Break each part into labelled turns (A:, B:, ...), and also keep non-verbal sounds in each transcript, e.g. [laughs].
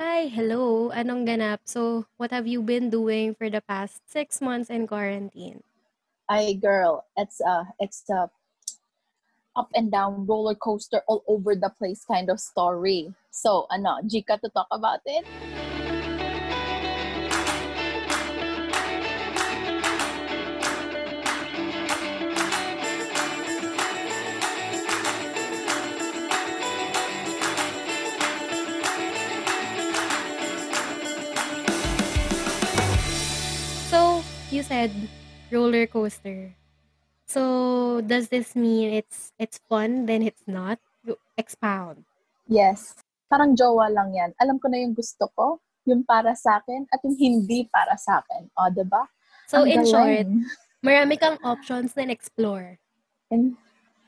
A: Hi, hello. Anong ganap? So, what have you been doing for the past six months in quarantine?
B: Ay, girl, it's a it's a up and down roller coaster all over the place kind of story. So, ano, Jika to talk about it?
A: You said roller coaster. So, does this mean it's it's fun then it's not? Expound.
B: Yes. Parang jowa lang yan. Alam ko na yung gusto ko, yung para sa akin, at yung hindi para sa akin. O, diba?
A: So,
B: Ang
A: in short,
B: galing.
A: marami kang options then explore.
B: And,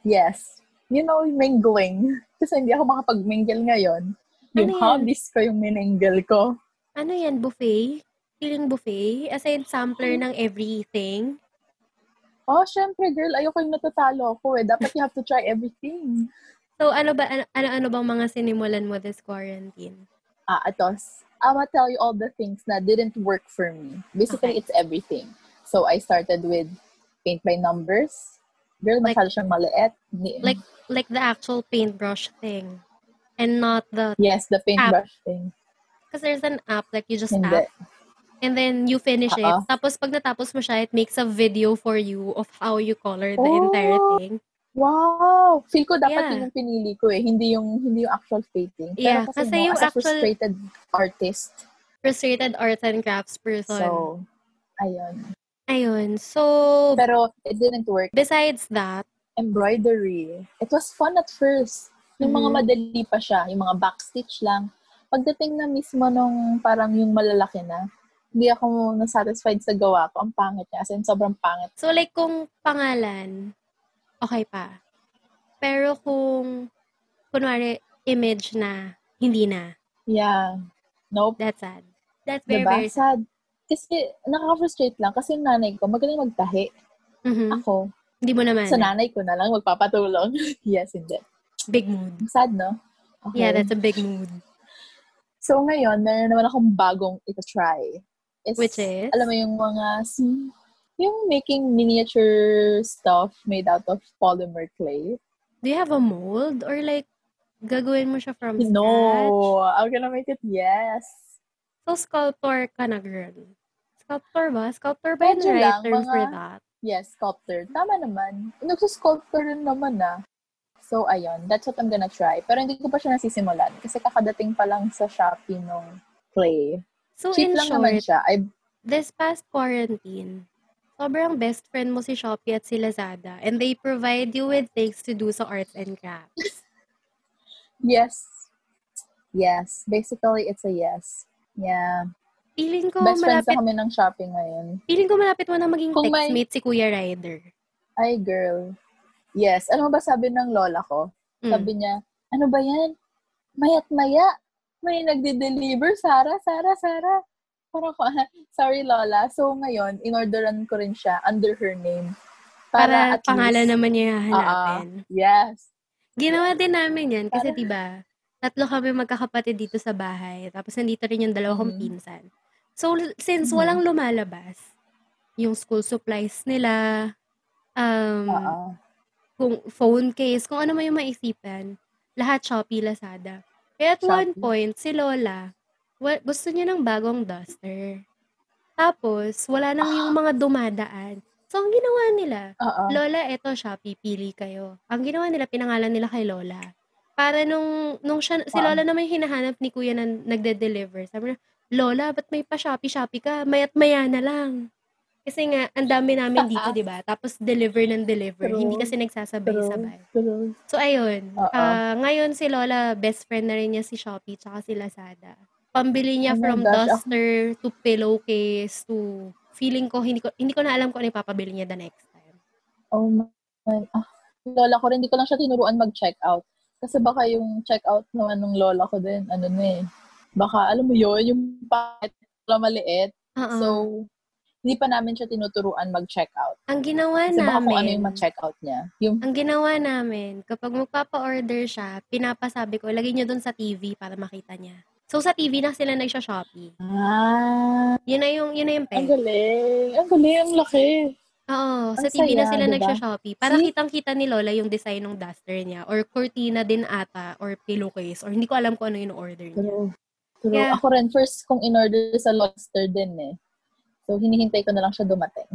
B: yes. You know, mingling. [laughs] Kasi hindi ako makapag-mingle ngayon. Yung
A: Ano yan?
B: hobbies ko yung minangle ko.
A: Ano yan, buffet? Feeling buffet? As in, sampler ng everything?
B: Oh, syempre, girl, ayoko yung natatalo ako eh. Dapat you have to try everything.
A: So, ano ba, ano, ano bang mga sinimulan mo this quarantine?
B: Ah, atos. I'ma tell you all the things that didn't work for me. Basically,
A: Okay.
B: it's everything. So, I started with paint by numbers. Girl,
A: Like-
B: masyado siyang maliit.
A: Like, like the actual paintbrush thing. And not the,
B: yes, the paintbrush thing.
A: because there's an app, like you just
B: Hindi.
A: tap, and then you finish it.
B: Oo.
A: Tapos pag natapos mo siya, it makes a video for you of how you color the
B: Oh.
A: entire thing.
B: Wow! Feel ko dapat
A: Yeah.
B: yun yung pinili ko eh. Hindi yung, hindi yung actual painting. Pero
A: Yeah,
B: kasi,
A: kasi
B: no,
A: yung
B: as
A: actual-
B: frustrated artist.
A: Frustrated arts and crafts person.
B: So, ayun.
A: Ayun. So,
B: Pero it didn't work.
A: besides that,
B: embroidery. It was fun at first. Yung mga
A: Mhm.
B: madali pa siya, yung mga backstitch lang. Pagdating na mismo nung parang yung malalaki na, hindi ako nasatisfied sa gawa ko. Ang pangit niya. As in, sobrang pangit.
A: so like kung pangalan, okay pa. Pero kung, kunwari, image na, hindi na.
B: Yeah. Nope.
A: That's sad. That's very,
B: Diba?
A: very sad.
B: Sad. Kasi nakaka-frustrate lang. Kasi yung nanay ko, magaling magtahi.
A: Mhm.
B: Ako,
A: Hindi mo naman.
B: sa nanay ko na lang magpapatulong. [laughs] yes, hindi.
A: Big mood.
B: Sad, no? Okay.
A: Yeah, that's a big mood.
B: So ngayon, meron naman akong bagong ito-try. Is,
A: Which is?
B: Alam mo yung mga, yung making miniature stuff made out of polymer clay.
A: Do you have a mold? Or like, gagawin mo siya from scratch?
B: No, I'm gonna make it, yes.
A: So, sculptor ka na, girl. Sculptor ba? Sculptor ba yung right term for
B: mga-
A: that?
B: Yes, sculptor. Tama naman. Nagsusculptor rin naman na. So, ayun. That's what I'm gonna try. Pero hindi ko pa siya nasisimulan. Kasi kakadating pa lang sa Shopee nung clay.
A: So,
B: Cheap
A: in
B: lang naman
A: short,
B: siya. I,
A: this past quarantine, sobrang best friend mo si Shopee at si Lazada. And they provide you with things to do sa arts and crafts. [laughs]
B: yes. Yes. Basically, it's a yes. Yeah.
A: Feeling ko
B: Best friends
A: malapit,
B: na kami ng shopping ngayon.
A: feeling ko malapit mo na maging
B: Kung may-
A: textmate si Kuya Ryder.
B: Ay, girl. Yes. Ano ba sabi ng lola ko?
A: Mm.
B: Sabi niya, ano ba yan? Mayat maya. May nagde-deliver. Sara, Sara, Sara. Parang ko, [laughs] sorry lola. So ngayon, inorderan ko rin siya under her name.
A: Para,
B: at
A: pangalan
B: least-
A: naman niya
B: Ah,
A: hanapin.
B: yes.
A: Ginawa din namin yan kasi
B: Para-
A: 'di ba? Tatlo kami magkakapatid dito sa bahay. Tapos nandito rin yung dalawa kong
B: Mhm.
A: pinsan. So since
B: Mhm.
A: walang lumalabas, yung school supplies nila, um,
B: Oo.
A: kung phone case, kung ano man yung maisipan, lahat Shopee, Lazada. Kaya at one
B: Shopee.
A: point, si Lola, wa- gusto niya ng bagong duster. Tapos, wala nang yung mga dumadaan. So, ang ginawa nila,
B: Oo.
A: Lola, eto Shopee, pili kayo. Ang ginawa nila, pinangalan nila kay Lola. Para nung, nung siya, si
B: Wow.
A: Lola naman yung hinahanap ni Kuya na nagde-deliver. Sabi niya, Lola, ba't may pa Shopee, Shopee ka? Mayat maya na lang. Kasi nga, ang dami namin dito, di ba? Tapos deliver ng deliver.
B: True.
A: Hindi kasi nagsasabay-sabay.
B: True.
A: So, ayun. Ah, ngayon si Lola, best friend na rin niya si Shopee tsaka si Lazada. Pambili niya
B: Oh
A: from
B: gosh, ako-
A: duster to pillowcase to feeling ko hindi ko hindi ko na alam kung ano ipapabili niya the next time.
B: Oh my. Ah, lola ko rin, hindi ko lang siya tinuruan mag-check out. Kasi baka yung check out naman ng lola ko din, ano na eh. Baka, alam mo yun, yung pakit na maliit.
A: Oo.
B: So, hindi pa namin siya tinuturuan mag-check out.
A: ang ginawa
B: Kasi baka kung ano
A: namin,
B: yung ma-check out niya. Yung,
A: ang ginawa namin, kapag magpapa-order siya, pinapasabi ko, lagay niyo dun sa TV para makita niya. So, sa TV na sila nagsha-Shopee.
B: Ah,
A: Yun na yung, yun na yung
B: ang
A: peg.
B: galing. Ang galing, ang laki.
A: Oo, sa
B: Ang
A: TV na
B: saya,
A: sila
B: diba?
A: nagsha-Shopee. Para
B: See?
A: kitang-kita ni Lola yung design ng duster niya or cortina din ata or pillowcase or hindi ko alam kung ano yung order niya.
B: True. True.
A: Yeah.
B: Ako rin, first kong in-order sa Lobster din eh. So, hinihintay ko na lang siya dumating.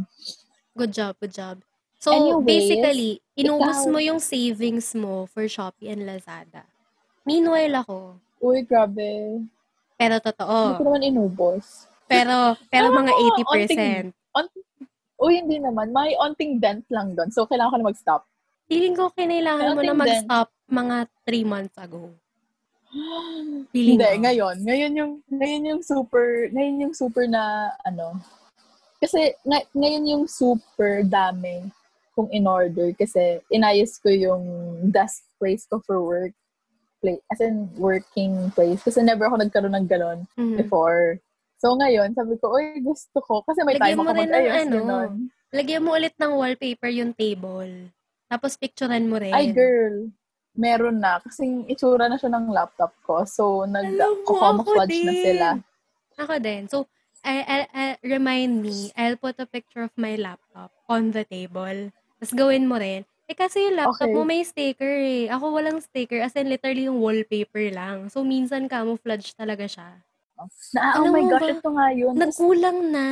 A: Good job, good job. So,
B: Anyways,
A: basically, inubos
B: ikaw-
A: mo yung savings mo for Shopee and Lazada. Meanwhile ako,
B: Uy, grabe.
A: pero
B: Hindi ko
A: totoo,
B: naman inubos.
A: pero, pero mga
B: onting-
A: 80%.
B: On- Uy, hindi naman. May onting dent lang doon. So, kailangan ko na mag-stop.
A: Feeling ko kinailangan mo na mag-stop mga 3 months ago. Feeling
B: Hindi,
A: ko.
B: ngayon. Ngayon yung, ngayon yung super, ngayon yung super na, ano, kasi, ngay- ngayon yung super dami kung in-order kasi inayos ko yung desk place ko for work. Place, as in, working place. Kasi never ako nagkaroon ng galon
A: Mhm.
B: before. So, ngayon, sabi ko, uy, gusto ko. Kasi may
A: Lagyan
B: time ako mag-ayos.
A: ano,
B: ganon.
A: Lagyan mo ulit ng wallpaper yung table. Tapos picturean mo rin.
B: Ay, girl. Meron na. Kasing itsura na siya ng laptop ko. So, nag-camouflage na sila.
A: Ako din. So, I, I, I- remind me, I'll put a picture of my laptop on the table. Tapos gawin mo rin. Eh kasi yung laptop
B: Okay.
A: mo may sticker eh. Ako walang sticker. As in, literally yung wallpaper lang. So, minsan camouflage talaga siya.
B: Na, oh
A: Alam
B: my gosh,
A: ba,
B: ito nga yun.
A: Nagkulang na.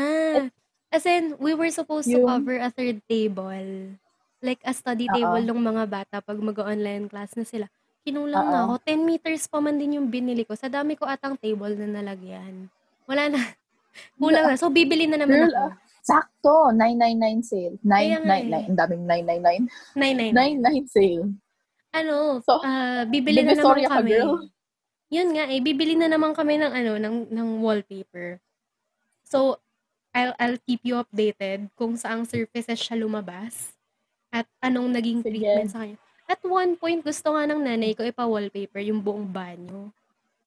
A: As in, we were supposed to
B: Yung-
A: cover a third table. Like a study
B: Oo.
A: table ng mga bata pag mag-online class na sila. Kinulang na
B: Oo.
A: ako. 10 meters pa man din yung binili ko. Sa dami ko atang table na nalagyan. Wala na. Kulang na. So, bibili na naman
B: Girl,
A: ako.
B: ah. Sakto, 999 sale.
A: Kaya nga
B: 999. Ang daming 999.
A: 999.
B: 99 sale.
A: Ano,
B: So,
A: ah, bibili na naman
B: Divisoria ka,
A: kami.
B: girl.
A: Yun nga eh, bibili na naman kami ng ano, ng, ng wallpaper. So, I'll, I'll keep you updated kung saang surfaces siya lumabas at anong naging
B: Sige.
A: treatment sa kanya. At one point, gusto nga ng nanay ko ipa-wallpaper yung buong banyo.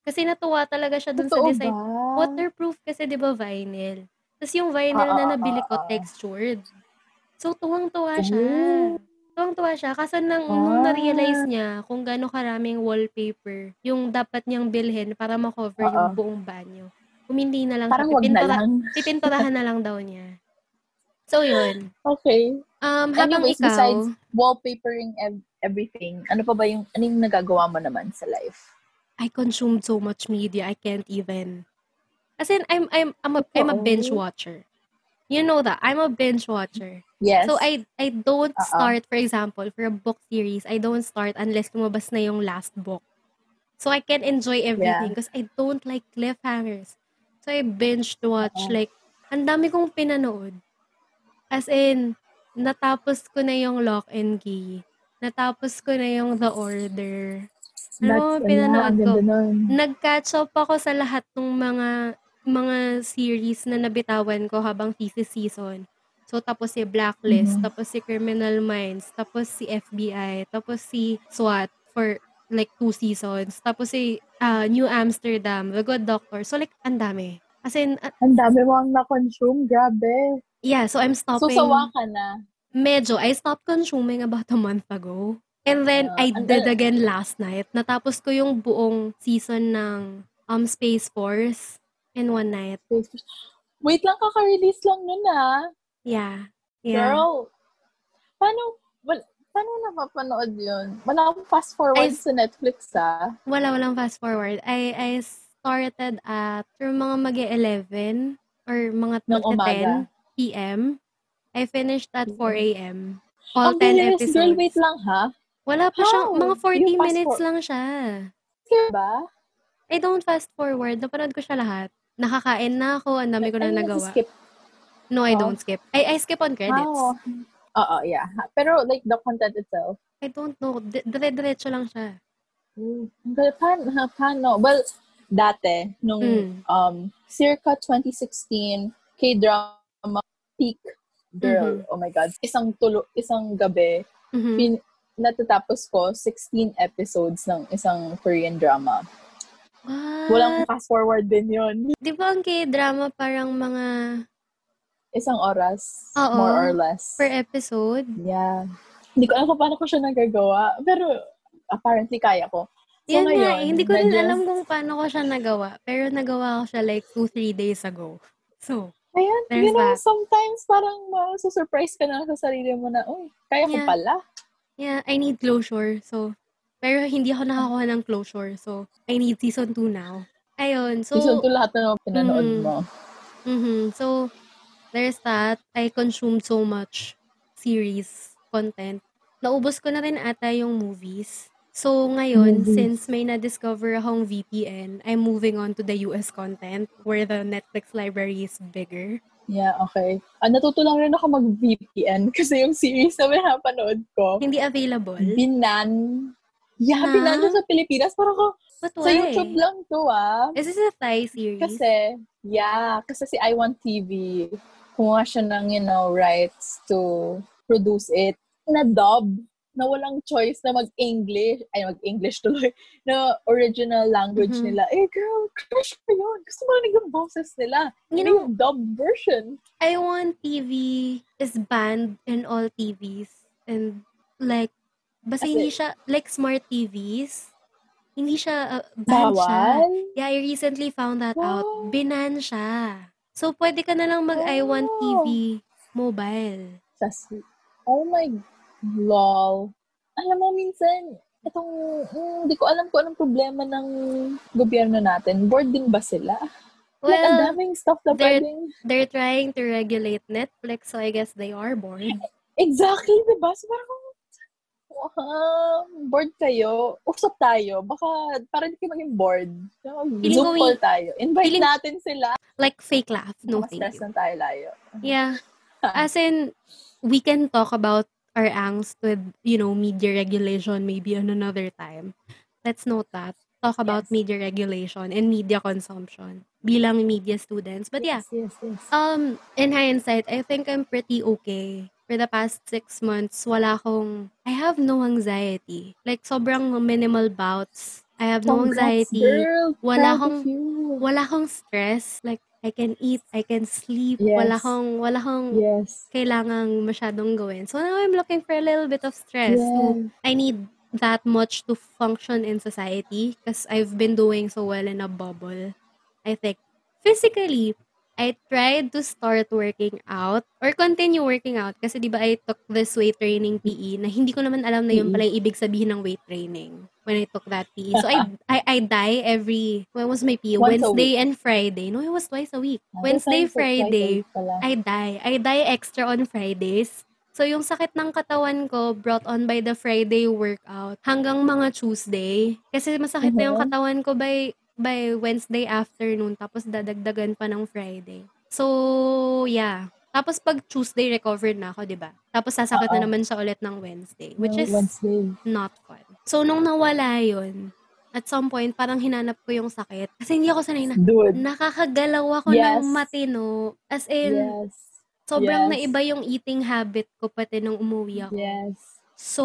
A: Kasi natuwa talaga siya dun sa
B: Totoo
A: design.
B: ba?
A: Waterproof kasi, di ba, vinyl. Tapos yung vinyl
B: Ah,
A: na
B: ah,
A: nabili ko,
B: ah, ah.
A: textured. So, tuwang-tuwa siya.
B: Oh.
A: Tuwang-tuwa siya. Kaso nang, nung
B: Ah.
A: na-realize niya kung gaano karaming wallpaper yung dapat niyang bilhin para makover
B: Oo.
A: yung buong banyo. Humindi na lang
B: Parang
A: siya.
B: wag na
A: Pipintura-
B: lang. [laughs]
A: Pipinturahan na lang daw niya. So, yun.
B: Okay.
A: Um, habang
B: Anyways,
A: ikaw,
B: besides wallpapering ev- everything, ano pa ba yung, ano yung nagagawa mo naman sa life?
A: I consumed so much media, I can't even. As in, I'm, I'm, I'm, a, I'm a binge watcher. You know that. I'm a binge watcher.
B: Yes.
A: So, I I don't
B: Oo.
A: start, for example, for a book series, I don't start unless lumabas na yung last book. So, I can enjoy everything because I don't like cliffhangers. So, I binge watch,
B: Oo.
A: like, ang dami kong pinanood. As in, natapos ko na yung Lock and Key. Natapos ko na yung The Order. Ano
B: That's,
A: mo,
B: ano,
A: pinanood
B: ang
A: ko? Nag-catch up ako sa lahat ng mga mga series na nabitawan ko habang thesis season. So, tapos si Blacklist,
B: Mhm.
A: tapos si Criminal Minds, tapos si FBI, tapos si SWAT for like two seasons, tapos si ah, New Amsterdam, The Good Doctor. So, like, ang dami. As in, ah,
B: Ang dami mo ang na-consume. Grabe.
A: yeah, so I'm
B: So,
A: stopping.
B: sawa ka na.
A: Medyo. I stopped consuming about a month ago. And then,
B: Ah,
A: I did
B: gal-
A: again last night. Natapos ko yung buong season ng um Space Force in one night.
B: Wait lang, kaka-release lang nun ah.
A: Yeah. Yeah.
B: Girl, paano, well, paano na mapanood yun? Wala akong fast forward
A: I-
B: sa Netflix ah.
A: Wala, walang fast forward. I, I started at through mga mag 11 or mga
B: Ng
A: mag 10
B: umaga.
A: p.m. I finished at 4 a.m. All
B: Ang
A: 10
B: bilis,
A: episodes.
B: girl, wait lang ha.
A: Wala pa siyang, mga 40
B: Yung fast
A: minutes
B: for-
A: lang siya.
B: Sure ba?
A: I don't fast forward. Napanood ko siya lahat. Nakakain na ako. Ang dami ko na nagawa.
B: skip.
A: No, I
B: Oh.
A: don't skip. I, I skip on credits.
B: Oh. Oo, yeah. Pero like the content itself.
A: I don't know. Di- Dire-diretso lang siya.
B: Mm. Pero paano, paano? Well, dati, nung
A: Mm.
B: um, circa 2016, K-drama peak girl.
A: Mm-hmm.
B: Oh my God. Isang tulo, isang gabi,
A: Mhm.
B: pin, natatapos ko 16 episodes ng isang Korean drama.
A: What?
B: Walang fast forward din yon [laughs]
A: Di ba ang K-drama parang mga
B: Isang oras,
A: Oo.
B: more or less.
A: per episode?
B: Yeah. Hindi ko alam kung paano ko siya nagagawa. Pero apparently kaya ko. So,
A: Yan nga,
B: ngayon,
A: eh, hindi ko rin
B: medyo-
A: alam kung paano ko siya nagawa. Pero nagawa ko siya like 2-3 days ago. So,
B: Ayan, you know,
A: that.
B: sometimes parang masusurprise ka na sa sarili mo na, uy, kaya ko
A: Yeah.
B: pala.
A: Yeah, I need closure. So, pero hindi ako nakakuha ng closure. So, I need season 2 now. Ayun. So,
B: Season 2 lahat na pinanood
A: Mm.
B: mo.
A: mhm So, there's that. I consumed so much series content. Naubos ko na rin ata yung movies. So, ngayon,
B: Movies.
A: since may na-discover akong VPN, I'm moving on to the US content where the Netflix library is bigger.
B: Yeah, okay. Ah, natuto lang rin ako mag-VPN [laughs] kasi yung series na pinapanood ko,
A: Hindi available.
B: binan. Yeah,
A: Ah?
B: binan sa Pilipinas. Parang ko,
A: But
B: sa
A: why?
B: YouTube lang to ah.
A: Is this a Thai series?
B: Kasi, yeah, kasi si iWant TV, kumuha siya ng, you know, rights to produce it na dub na walang choice na mag-English, ay mag-English tuloy, [laughs] na original language
A: Mhm.
B: nila. Eh, girl, crush ko yun. Gusto mo na yung boses nila.
A: You know,
B: yung dub version.
A: I want TV is banned in all TVs. And like, basta
B: Kasi-
A: hindi siya, like smart TVs, hindi siya, uh, banned siya. Yeah, I recently found that out.
B: Wow.
A: Binan siya. So, pwede ka na lang mag I want
B: Oh.
A: TV mobile.
B: Sas, oh my, lol. Alam mo, minsan, itong, mm, hindi ko alam kung anong problema ng gobyerno natin. Bored din ba sila? like, ang
A: Well,
B: daming stuff na
A: they're-
B: pwedeng...
A: they're trying to regulate Netflix, so I guess they are bored.
B: Exactly, di ba? So, parang, uh, bored kayo, usap tayo. Baka, para hindi kayo maging bored. Zoom call tayo. Invite
A: feeling-
B: natin sila.
A: Like, fake laugh. No,
B: Mas
A: thank you.
B: lang tayo layo.
A: Yeah. [laughs] As in, we can talk about our angst with, you know, media regulation maybe on another time. Let's note that. Talk about
B: Yes.
A: media regulation and media consumption bilang media students. But yeah,
B: Yes, yes, yes.
A: um, in hindsight, I think I'm pretty okay. For the past six months, wala akong, I have no anxiety. Like, sobrang minimal bouts. I have no
B: Congrats,
A: anxiety.
B: girl.
A: Wala
B: Proud
A: akong-
B: you.
A: Wala akong stress. Like, I can eat, I can sleep. Wala
B: Yes.
A: akong, wala akong
B: Yes.
A: kailangang masyadong gawin. So now I'm looking for a little bit of stress.
B: Yes.
A: I need that much to function in society because I've been doing so well in a bubble. I think physically, I tried to start working out or continue working out kasi di ba I took this weight training PE na hindi ko naman alam na yun pala yung ibig sabihin ng weight training when I took that PE. So I [laughs] I, I die every, when was my PE?
B: Once
A: Wednesday and Friday. No, it was twice a week.
B: Ah,
A: Wednesday, Friday. I die. I die extra on Fridays. So, yung sakit ng katawan ko brought on by the Friday workout hanggang mga Tuesday. Kasi masakit na yung
B: Mhm.
A: katawan ko by by Wednesday afternoon tapos dadagdagan pa ng Friday. So, yeah. Tapos pag Tuesday recovered na ako, 'di ba? Tapos sasakit na naman siya ulit ng Wednesday, which is
B: Wednesday.
A: not fun. So, nung nawala yun, at some point, parang hinanap ko yung sakit. Kasi hindi ako sanay na,
B: Dude.
A: nakakagalaw ako
B: Yes.
A: ng matino. As in,
B: Yes.
A: sobrang
B: Yes.
A: naiba yung eating habit ko pati nung umuwi ako.
B: Yes.
A: So,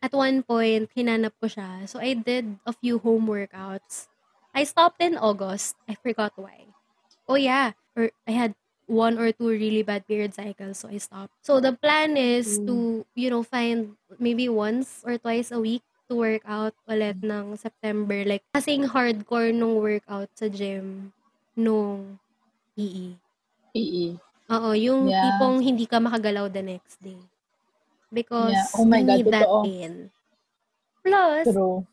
A: at one point, hinanap ko siya. So, I did a few home workouts. I stopped in August. I forgot why. Oh, yeah. Or I had one or two really bad period cycles, so I stopped. So, the plan is
B: Mm.
A: to, you know, find maybe once or twice a week to work out ulit ng September. Like, kasing hardcore nung workout sa gym nung EE.
B: PE.
A: Oo, yung
B: Yeah.
A: tipong hindi ka makagalaw the next day. Because
B: Yeah. Oh my
A: you
B: God,
A: need that
B: totoo.
A: pain. Plus,
B: True.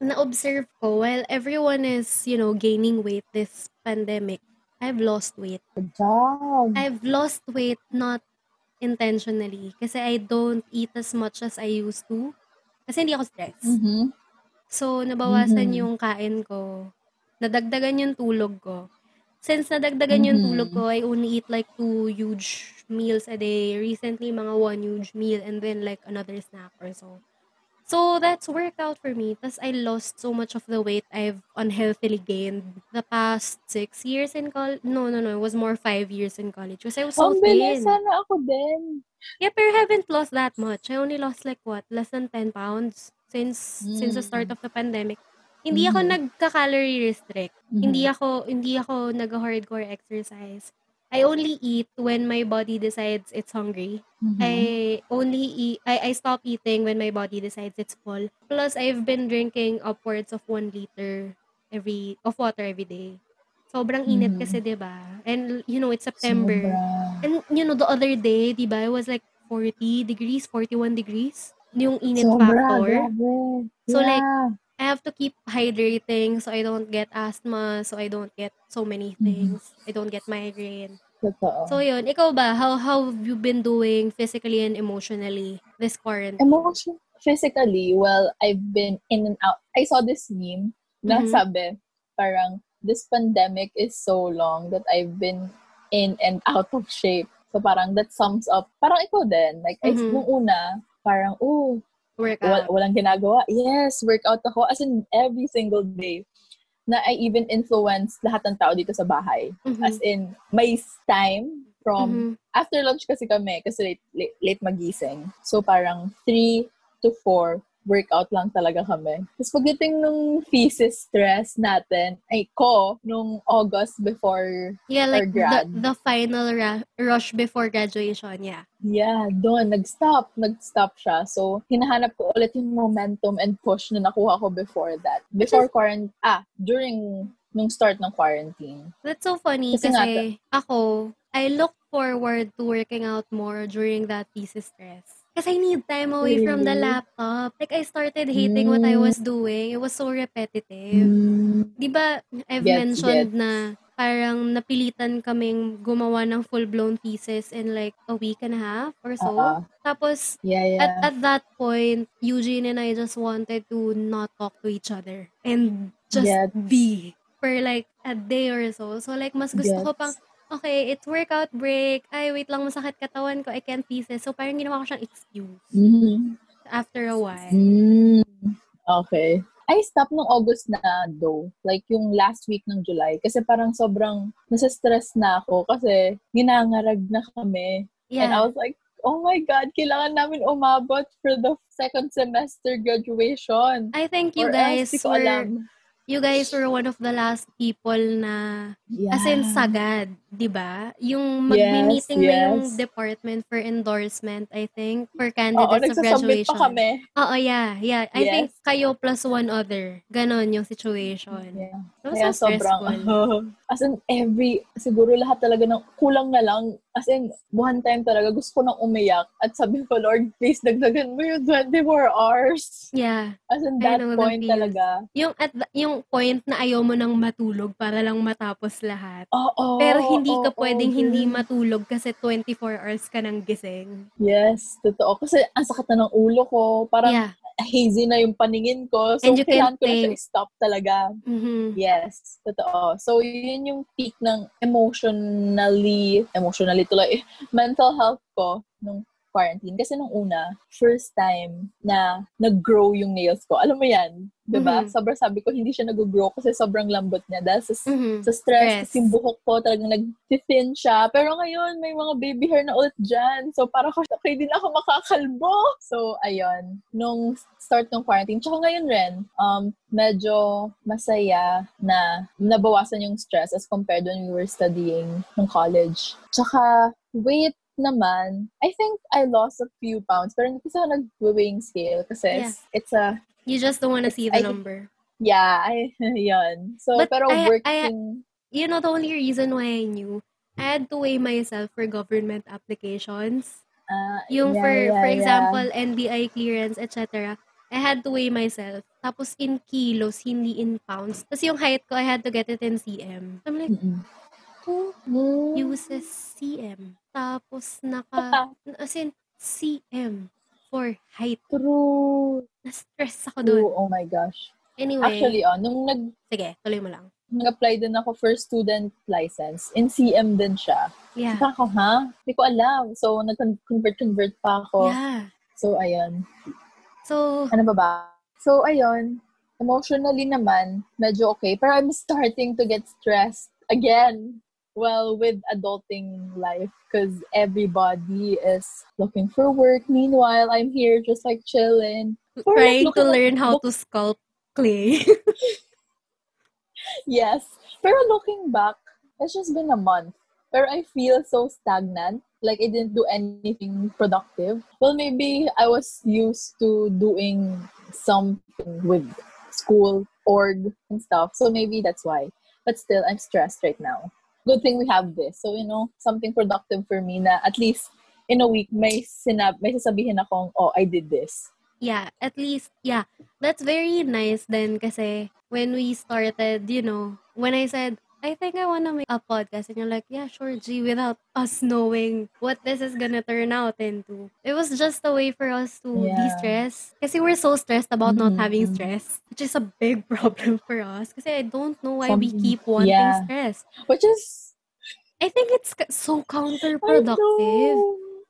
A: Na-observe ko, while everyone is, you know, gaining weight this pandemic, I've lost weight.
B: Good job.
A: I've lost weight not intentionally kasi I don't eat as much as I used to. Kasi hindi ako stressed.
B: Mhm.
A: So, nabawasan
B: Mhm.
A: yung kain ko. Nadagdagan yung tulog ko. Since nadagdagan yung
B: Mhm.
A: tulog ko, I only eat like two huge meals a day. Recently, mga one huge meal and then like another snack or so. So, that's worked out for me. Tapos, I lost so much of the weight I've unhealthily gained the past six years in college. No, no, no. It was more five years in college. Kasi I was so
B: Ang bilis,
A: thin.
B: sana ako din.
A: Yeah, pero I haven't lost that much. I only lost like what? Less than 10 pounds since since the start of the pandemic. Hindi ako
B: Mhm.
A: nagka-calorie restrict.
B: Mhm.
A: Hindi ako hindi ako nag-hardcore exercise. I only eat when my body decides it's hungry.
B: Mhm.
A: I only eat I, I stop eating when my body decides it's full. Plus I've been drinking upwards of one liter every of water every day. Sobrang init
B: Mhm.
A: kasi, 'di ba? And you know, it's September.
B: Sobra.
A: And you know, the other day, 'di ba, it was like 40 degrees, 41 degrees. Yung init
B: Sobra,
A: factor.
B: grabe.
A: So, like,
B: Yeah.
A: I have to keep hydrating so I don't get asthma, so I don't get so many
B: Mhm.
A: things. I don't get migraine.
B: Totoo.
A: So yun, ikaw ba, how how have you been doing physically and emotionally this quarantine?
B: Emotion, physically, well, I've been in and out. I saw this meme na
A: Mhm.
B: sabi, parang, this pandemic is so long that I've been in and out of shape. So parang that sums up, parang ikaw din. Like, I,
A: Mhm.
B: nung una, parang, oh,
A: Workout.
B: wal- walang ginagawa. Yes, workout ako as in every single day. Na I even influence lahat ng tao dito sa bahay.
A: Mhm.
B: As in, may time from
A: Mhm.
B: after lunch kasi kami, kasi late, late, late magising. So parang 3 to 4, workout lang talaga kami. Tapos pagdating nung thesis stress natin, ay ko, nung August before,
A: Yeah, like the,
B: grad.
A: the final ra- rush before graduation, yeah.
B: yeah, doon, nag-stop, nag-stop siya. So, hinahanap ko ulit yung momentum and push na nakuha ko before that. Before quarantine, ah, during nung start ng quarantine.
A: That's so funny
B: Kasi
A: kasi,
B: nga
A: ako, I look forward to working out more during that thesis stress. Kasi I need time away from the laptop. Like, I started hating what I
B: Mm.
A: was doing. It was so repetitive.
B: Mm,
A: Di ba, I've
B: Gets,
A: mentioned
B: gets.
A: na parang napilitan kaming gumawa ng full-blown thesis in like a week and a half or so.
B: Oo.
A: Tapos,
B: yeah, yeah.
A: at, at that point, Eugene and I just wanted to not talk to each other and just
B: Gets.
A: be for like a day or so. So like, mas gusto ko
B: Gets.
A: pang, okay, it's workout break. Ay, wait lang, masakit katawan ko. I can't thesis. So parang ginawa ko siyang excuse
B: Mhm.
A: after a while.
B: Mm, okay. I stopped nung August na though. Like yung last week ng July. Kasi parang sobrang nasa-stress na ako kasi ginangarag na kami. And I
A: Yeah.
B: was like, oh my God, kailangan namin umabot for the second semester graduation.
A: I think you
B: Or
A: guys
B: else,
A: were,
B: alam.
A: You guys were one of the last people na
B: Yeah.
A: As in sagad, 'di ba? Yung
B: Yes,
A: magmi-meeting na yung
B: yes.
A: department for endorsement, I think, for
B: Oo,
A: candidates of graduation.
B: pa kami.
A: Oo, yeah, yeah. I
B: Yes.
A: think kayo plus one other. Ganon yung situation.
B: Yeah.
A: Was
B: Kaya
A: so
B: sobrang, [laughs] as in every, siguro lahat talaga ng, kulang na lang, as in, one time talaga, gusto ko nang umiyak. At sabi ko, Lord, please, dagdagan mo yung 24 hours.
A: Yeah.
B: As in, that point talaga.
A: Yung at the- yung point na ayaw mo nang matulog para lang matapos lahat.
B: Oo.
A: Pero hindi ka pwedeng
B: oo,
A: hindi matulog kasi 24 hours ka nang gising.
B: Yes, totoo. Kasi ang sakit na ng ulo ko. Parang
A: Yeah.
B: Hazy na yung paningin ko. So, kailangan ko na siya i-stop talaga.
A: Mhm.
B: Yes, totoo. So, yun yung peak ng emotionally, emotionally tuloy, [laughs] mental health ko nung quarantine. Kasi nung una, first time na nag-grow yung nails ko. Alam mo yan, di ba?
A: Mhm.
B: Sobrang sabi ko, hindi siya nag-grow kasi sobrang lambot niya. Dahil sa,
A: Mhm.
B: sa stress, kasi yung buhok ko talagang nag-thin siya. Pero ngayon, may mga baby hair na ulit dyan. So, para ko, okay din ako makakalbo. So, ayun. Nung start ng quarantine, tsaka ngayon rin, um, medyo masaya na nabawasan yung stress as compared when we were studying ng college. Tsaka, weight naman, I think I lost a few pounds. Pero hindi kasi ako nag-weighing scale kasi
A: Yeah.
B: it's, it's a,
A: You just don't wanna see the
B: I-
A: number.
B: yeah, I, [laughs] yun. So,
A: But
B: pero
A: I- I-
B: working,
A: you know, the only reason why I knew, I had to weigh myself for government applications.
B: ah,
A: Yung
B: yeah,
A: for,
B: yeah,
A: for
B: yeah.
A: example, NBI clearance, etc. I had to weigh myself. Tapos in kilos, hindi in pounds. Tapos yung height ko, I had to get it in cm. I'm like,
B: Mm-mm.
A: who
B: Mm.
A: uses cm? Tapos naka, [laughs] as in, cm for height.
B: True.
A: Na-stress ako doon.
B: Oh my gosh.
A: Anyway,
B: Actually, oh, nung nag,
A: sige, tuloy mo lang.
B: nag-apply din ako for student license, in CM din siya.
A: Yeah.
B: Parang ako, ha? Hindi ko alam. So, nag-convert-convert pa ako.
A: Yeah.
B: So, ayun.
A: So,
B: Ano ba ba? So, ayun. Emotionally naman, medyo okay. Pero I'm starting to get stressed again. Well, with adulting life. Because everybody is looking for work. Meanwhile, I'm here just like chilling.
A: Trying to learn how to sculpt clay. [laughs]
B: Yes. Pero looking back, it's just been a month. Pero I feel so stagnant. Like I didn't do anything productive. Well, maybe I was used to doing something with school, org, and stuff. So maybe that's why. But still, I'm stressed right now. Good thing we have this. So, you know, something productive for me na at least in a week, may, sinab may sasabihin akong, oh, I did this.
A: Yeah, at least, yeah. That's very nice then kasi when we started, you know, when I said, I think I want to make a podcast. And you're like, yeah, sure, G, without us knowing what this is gonna turn out into. It was just a way for us to
B: Yeah.
A: de-stress. Kasi we're so stressed about not
B: Mhm,
A: having
B: mhm.
A: stress, which is a big [laughs] problem for us. Kasi I don't know why we keep wanting
B: yeah.
A: stress.
B: Which is,
A: I think it's so counterproductive.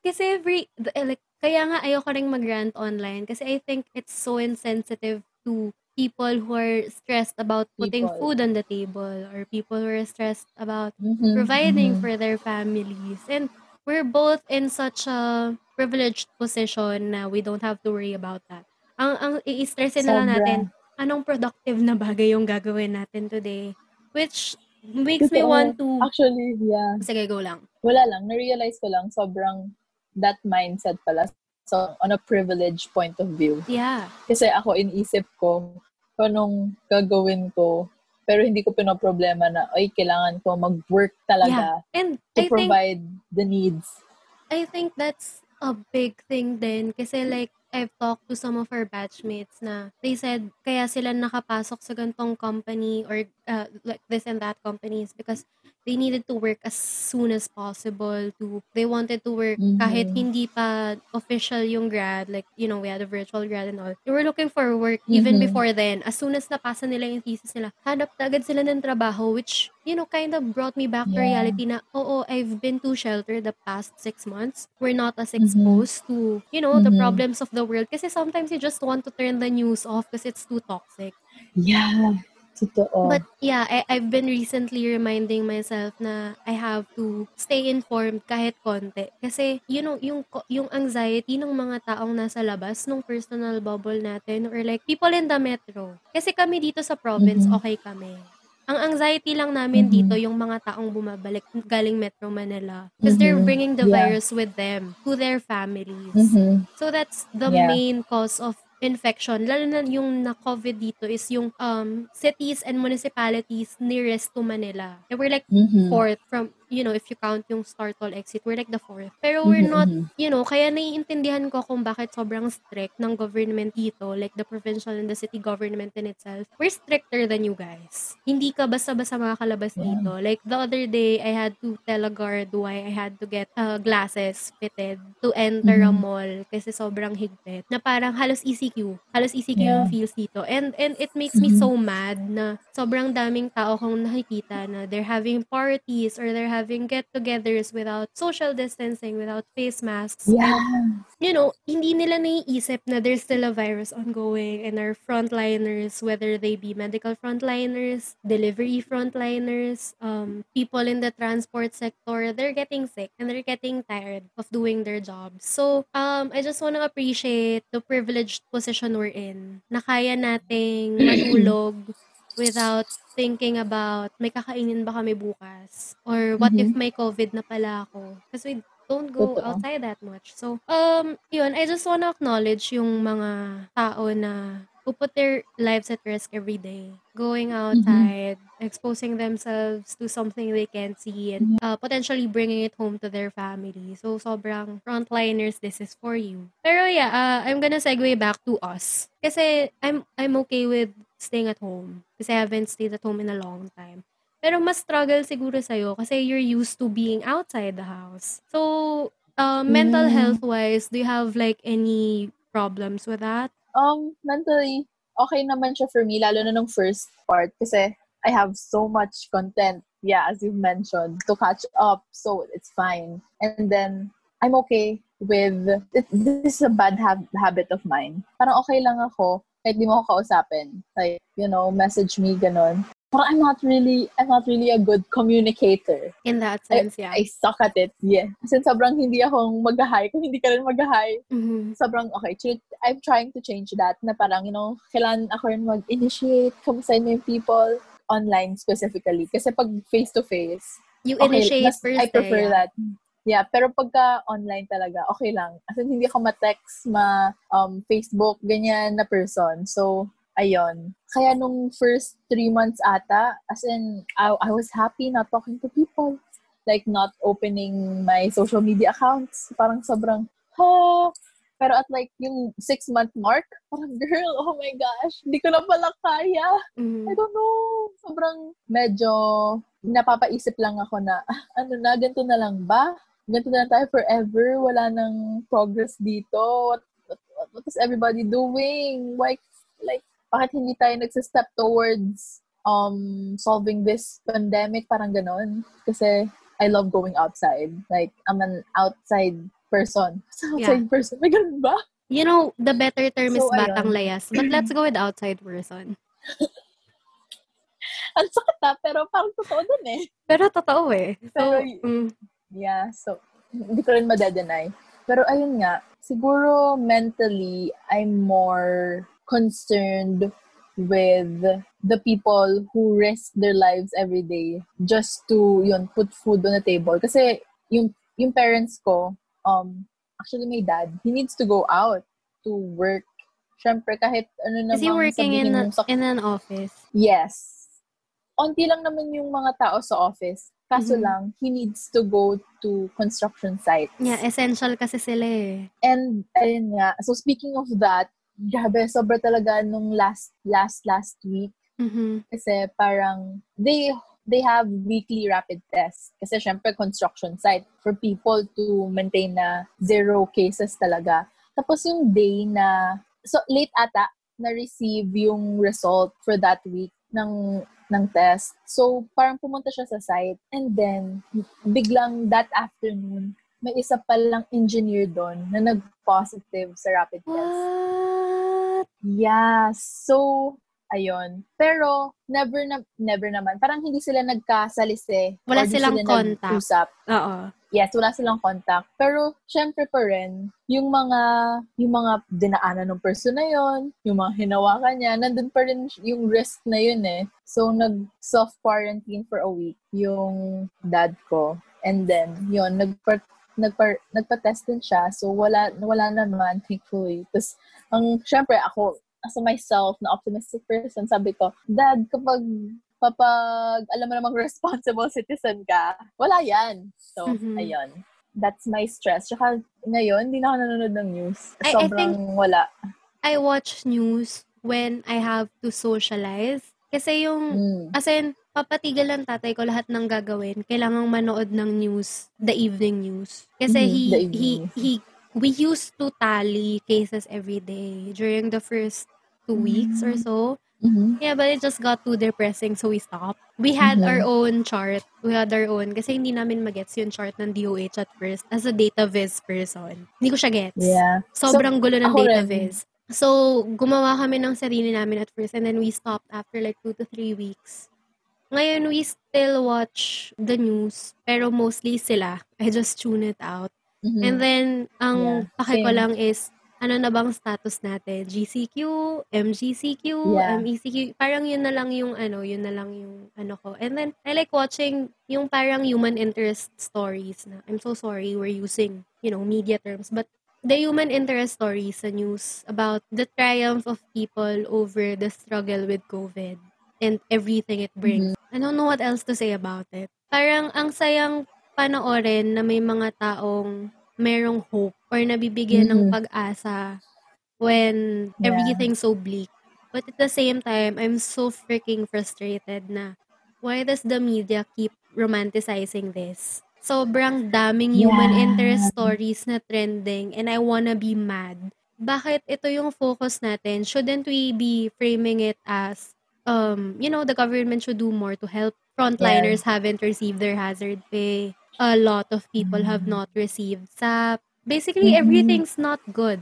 A: Kasi every, the- eh, like, kaya nga ayoko ring mag-rant online kasi I think it's so insensitive to people who are stressed about putting
B: People.
A: food on the table or people who are stressed about
B: Mhm,
A: providing
B: mhm.
A: for their families. And we're both in such a privileged position na we don't have to worry about that. Ang, ang i-stressin na lang
B: Sobra.
A: natin, anong productive na bagay yung gagawin natin today? Which makes me
B: Totoo.
A: want to...
B: Actually, yeah.
A: Sige, go lang.
B: Wala lang. Na-realize ko lang, sobrang that mindset pala. So, on a privileged point of view.
A: Yeah.
B: Kasi ako, inisip ko, kung anong gagawin ko, pero hindi ko pinoproblema na, ay, kailangan ko mag-work talaga
A: And
B: to
A: I think
B: provide the needs.
A: I think that's a big thing din kasi like I've talked to some of our batchmates na they said kaya sila nakapasok sa gantong company or uh, like this and that companies because they needed to work as soon as possible to they wanted to work
B: Mhm.
A: kahit hindi pa official yung grad like you know we had a virtual grad and all they were looking for work even
B: Mhm.
A: before then as soon as napasa nila yung thesis nila hanap na agad sila ng trabaho which you know kind of brought me back to
B: Yeah.
A: reality na oo I've been too sheltered the past six months we're not as
B: Mhm.
A: exposed to you know the
B: Mhm.
A: problems of the world kasi sometimes you just want to turn the news off because it's too toxic
B: Yeah. Totoo.
A: But yeah, I, I've been recently reminding myself na I have to stay informed kahit konti. Kasi, you know, yung, yung anxiety ng mga taong nasa labas, nung personal bubble natin, or like people in the metro. Kasi kami dito sa province,
B: Mhm.
A: okay kami. Ang anxiety lang namin
B: Mhm.
A: dito, yung mga taong bumabalik galing Metro Manila. Because they're
B: Mhm.
A: bringing the
B: Yeah.
A: virus with them to their families.
B: Mhm.
A: So that's the
B: Yeah.
A: main cause of infection. Lalo na yung na-COVID dito is yung um, cities and municipalities nearest to Manila. And we're like
B: Mhm.
A: fourth from, you know, if you count yung Startol exit, we're like the fourth. Pero we're
B: Mhm,
A: not, you know, kaya naiintindihan ko kung bakit sobrang strict ng government dito, like the provincial and the city government in itself. We're stricter than you guys. Hindi ka basta-basta makakalabas
B: Yeah.
A: dito. Like the other day, I had to tell a guard why I had to get uh, glasses fitted to enter a
B: Mhm.
A: mall kasi sobrang higpit. Na parang halos ECQ. Halos ECQ
B: Yeah.
A: yung feels dito. And and it makes me
B: Mhm.
A: so mad na sobrang daming tao kong nakikita na they're having parties or they're having get-togethers without social distancing, without face masks.
B: Yeah.
A: And, you know, hindi nila naiisip na there's still a virus ongoing and our frontliners, whether they be medical frontliners, delivery frontliners, um, people in the transport sector, they're getting sick and they're getting tired of doing their jobs. So, um, I just want to appreciate the privileged position we're in. Na kaya nating [clears throat] matulog without thinking about may kakainin ba kami bukas or what if
B: Mhm.
A: may COVID na pala ako because we don't go
B: Totoo.
A: outside that much. So, um, yun, I just wanna acknowledge yung mga tao na who put their lives at risk every day. Going outside, exposing themselves to something they can't see and uh, potentially bringing it home to their family. So, sobrang frontliners, this is for you. Pero yeah, uh, I'm gonna segue back to us. Kasi I'm, I'm okay with staying at home. Kasi I haven't stayed at home in a long time. Pero mas struggle siguro sa'yo kasi you're used to being outside the house. So, uh, mental
B: Mm.
A: health-wise, do you have like any problems with that?
B: Um, mentally, okay naman siya for me, lalo na nung first part, kasi I have so much content, yeah, as you've mentioned, to catch up, so it's fine. And then, I'm okay with, it, this is a bad hab- habit of mine. Parang okay lang ako, kahit di mo ako kausapin. Like, you know, message me, ganon. Parang I'm not really, I'm not really a good communicator.
A: In that sense, yeah.
B: I suck at it, yeah. Kasi sobrang hindi akong mag-hi, kung hindi ka rin mag-hi,
A: Mhm.
B: sobrang okay. I'm trying to change that na parang, you know, kailangan ako rin mag-initiate, kamustahin mo yung people online specifically. Kasi pag face-to-face,
A: You
B: okay,
A: initiate
B: mas,
A: first.
B: I prefer
A: eh, yeah.
B: that. Yeah, pero pagka online talaga, okay lang. As in, hindi ako ma-text, ma um, Facebook, ganyan na person. So, ayun. Kaya nung first three months ata, as in, I, I was happy not talking to people. Like, not opening my social media accounts. Parang sobrang, ha, pero at like, yung six-month mark, parang, [laughs] girl, oh my gosh, hindi ko na pala kaya.
A: Mhm.
B: I don't know. Sobrang medyo napapaisip lang ako na, ah, ano na, ganito na lang ba? Ganito na tayo forever? Wala nang progress dito? What, what, what, what is everybody doing? Why, like, bakit hindi tayo nagsistep towards um solving this pandemic? Parang ganon. Kasi I love going outside. Like, I'm an outside person. [laughs] Outside person. May ganun ba?
A: You know, the better term is
B: So,
A: batang
B: ayun.
A: layas. But let's go with outside person. [laughs]
B: Ang sakit ah, pero parang totoo dun eh.
A: Pero totoo eh. So,
B: Pero,
A: mm,
B: Yeah, so, hindi ko rin madedenay. Pero ayun nga, siguro mentally, I'm more concerned with the people who risk their lives every day just to, yun, put food on the table. Kasi yung, yung parents ko, um, actually my dad, he needs to go out to work. Siyempre, kahit ano namang
A: is he working in, a-
B: sa
A: in an office?
B: Yes. Onti lang naman yung mga tao sa office. Kaso
A: Mhm.
B: lang, he needs to go to construction sites.
A: Yeah, essential kasi sila eh.
B: And, ayun nga. So, speaking of that, grabe, sobra talaga nung last, last, last week.
A: Mhm.
B: Kasi parang, they, they have weekly rapid tests. Kasi syempre, construction site for people to maintain na zero cases talaga. Tapos yung day na, so late ata, na-receive yung result for that week ng ng test. So, parang pumunta siya sa site. And then, biglang that afternoon, may isa palang engineer doon na nag-positive sa rapid test.
A: What?
B: Yeah. So, ayun. Pero, never na, never naman. Parang hindi sila nagkasalise.
A: Wala silang
B: sila
A: contact.
B: nag-usap.
A: Oo.
B: Yes, wala silang contact. Pero, syempre pa rin, yung mga, yung mga dinaanan ng person na yon yung mga hinawakan niya, nandun pa rin yung risk na yun eh. So, nag-self-quarantine for a week yung dad ko. And then, yun, nagpa, nagpa, nagpa-test din siya. So, wala, wala naman, thankfully. Tapos, ang, syempre, ako, as a myself, na optimistic person, sabi ko, Dad, kapag kapag alam mo namang [laughs] responsible citizen ka, wala yan. So,
A: Mhm.
B: ayun. That's my stress. Tsaka ngayon, hindi na ako nanonood ng news.
A: I- I
B: Sobrang wala.
A: I watch news when I have to socialize. Kasi yung,
B: Mm.
A: as in, papatigil ng tatay ko lahat ng gagawin. Kailangang manood ng news, the evening news. Kasi
B: Mhm,
A: he, he, he, we used to tally cases every day during the first two weeks or so.
B: Mhm.
A: Yeah, but it just got too depressing, so we stopped. We had
B: Mhm.
A: our own chart. We had our own. Kasi hindi namin magets yung chart ng DOH at first as a data viz person. Hindi ko siya gets.
B: Yeah.
A: Sobrang gulo ng data
B: rin.
A: viz. So, gumawa kami ng sarili namin at first and then we stopped after like two to three weeks. Ngayon, we still watch the news, pero mostly sila. I just tune it out.
B: Mhm.
A: And then, ang
B: Yeah,
A: pake ko lang is, ano na bang status natin? GCQ, MGCQ,
B: Yeah.
A: MECQ. Parang yun na lang yung ano, yun na lang yung ano ko. And then, I like watching yung parang human interest stories na, I'm so sorry, we're using, you know, media terms, but the human interest stories sa news about the triumph of people over the struggle with COVID and everything it brings. I don't know what else to say about it. Parang ang sayang panoorin na may mga taong merong hope or nabibigyan ng
B: Mhm.
A: pag-asa when
B: Yeah.
A: everything's so bleak. But at the same time, I'm so freaking frustrated na why does the media keep romanticizing this? Sobrang daming human
B: Yeah.
A: interest stories na trending and I wanna be mad. Bakit ito yung focus natin? Shouldn't we be framing it as, um, you know, the government should do more to help frontliners haven't received their hazard pay. A lot of people have
B: Mm.
A: not received SAP. Basically,
B: Mhm.
A: everything's not good.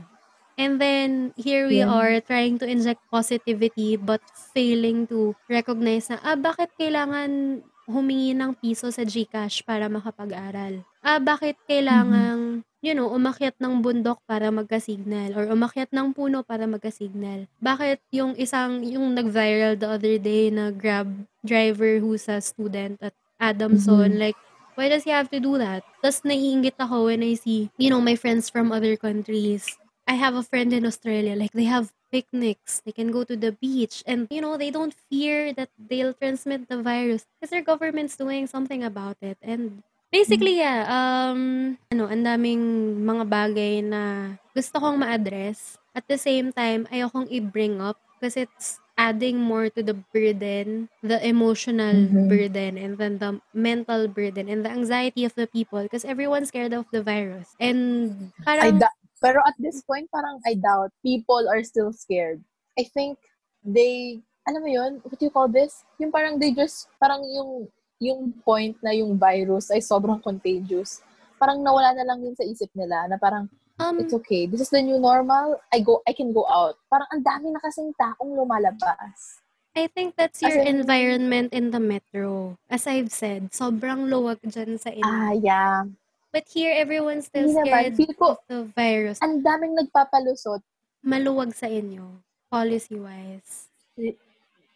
A: And then, here we
B: Yeah.
A: are trying to inject positivity but failing to recognize na, ah, bakit kailangan humingi ng piso sa GCash para makapag-aral? Ah, bakit kailangan, you know, umakyat ng bundok para magka-signal or umakyat ng puno para magka-signal? Bakit yung isang, yung nag-viral the other day na Grab driver who's a student at Adamson,
B: Mhm.
A: like, Why does he have to do that? Tapos naiingit ako when I see, you know, my friends from other countries. I have a friend in Australia, like they have picnics. They can go to the beach. And, you know, they don't fear that they'll transmit the virus because their government's doing something about it. And basically, yeah, um, ano, ang daming mga bagay na gusto kong ma-address. At the same time, ayokong i-bring up because it's adding more to the burden, the emotional
B: Mhm.
A: burden, and then the mental burden, and the anxiety of the people because everyone's scared of the virus. And
B: I
A: parang,
B: da- pero at this point, parang I doubt people are still scared. I think they, alam mo yun, what do you call this? Yung parang they just, parang yung, yung point na yung virus ay sobrang contagious. Parang nawala na lang yun sa isip nila na parang,
A: um,
B: it's okay, this is the new normal, I go, I can go out. Parang ang dami na kasing taong lumalabas.
A: I think that's your
B: in-
A: environment in the metro. As I've said, sobrang luwag dyan sa inyo.
B: Ah, yeah.
A: But here, everyone's still
B: Hindi naman.
A: scared
B: Feel ko-
A: of the virus.
B: Ang daming nagpapalusot
A: Maluwag sa inyo, policy-wise.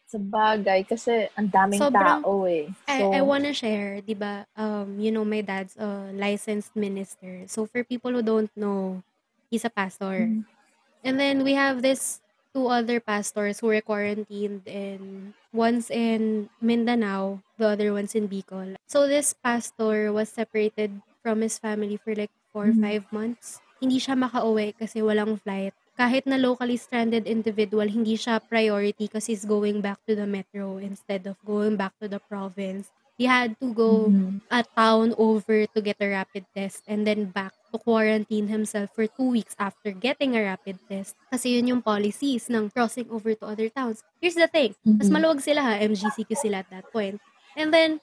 B: sa bagay kasi ang daming
A: Sobrang-
B: tao eh. So,
A: I, I wanna share, di ba, um, you know, my dad's a licensed minister. So, for people who don't know, he's a pastor.
B: Mhm.
A: And then, we have this two other pastors who were quarantined in, one's in Mindanao, the other one's in Bicol. So, this pastor was separated from his family for like four or
B: Mhm.
A: five months. Hindi siya makauwi kasi walang flight. Kahit na locally stranded individual, hindi siya priority kasi he's going back to the metro instead of going back to the province. He had to go
B: Mhm.
A: a town over to get a rapid test and then back to quarantine himself for two weeks after getting a rapid test. Kasi yun yung policies ng crossing over to other towns. Here's the thing, mas
B: Mhm.
A: maluwag sila ha, MGCQ sila at that point. And then,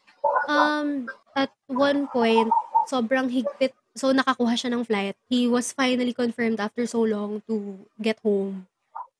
A: um, at one point, sobrang higpit. So, nakakuha siya ng flight. He was finally confirmed after so long to get home.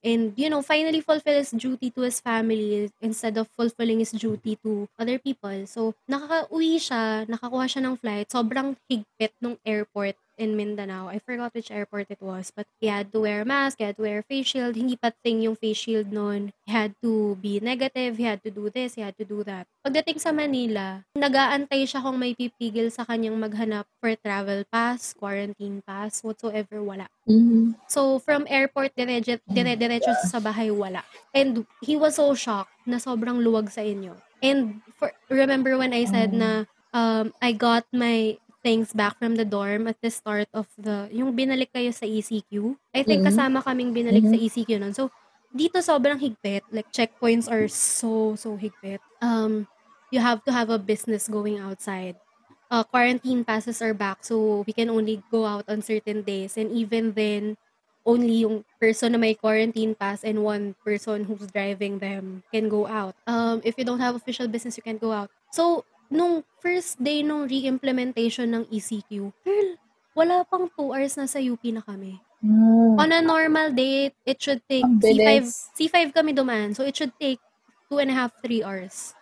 A: And, you know, finally fulfill his duty to his family instead of fulfilling his duty to other people. So, nakaka-uwi siya, nakakuha siya ng flight. Sobrang higpit nung airport in Mindanao. I forgot which airport it was. But he had to wear a mask, he had to wear a face shield. Hindi pa thing yung face shield noon. He had to be negative, he had to do this, he had to do that. Pagdating sa Manila, nagaantay siya kung may pipigil sa kanyang maghanap for travel pass, quarantine pass, whatsoever, wala.
B: Mhm.
A: So, from airport, dire- dire-diretso sa bahay, wala. And he was so shocked na sobrang luwag sa inyo. And for, remember when I said
B: Oh.
A: na um, I got my things back from the dorm at the start of the, yung binalik kayo sa ECQ. I think
B: Mhm.
A: kasama kaming binalik sa
B: Mhm.
A: ECQ nun. So, dito sobrang higpit. Like, checkpoints are so, so higpit. Um, you have to have a business going outside. Uh, quarantine passes are back, so we can only go out on certain days. And even then, only yung person na may quarantine pass and one person who's driving them can go out. Um, if you don't have official business, you can't go out. So, nung first day nung re-implementation ng ECQ, girl, wala pang 2 hours na sa UP na kami.
B: Mm.
A: On a normal day, it should take
B: Ang
A: C5,
B: bilis.
A: C5 kami dumaan. So, it should take two and a half, three hours.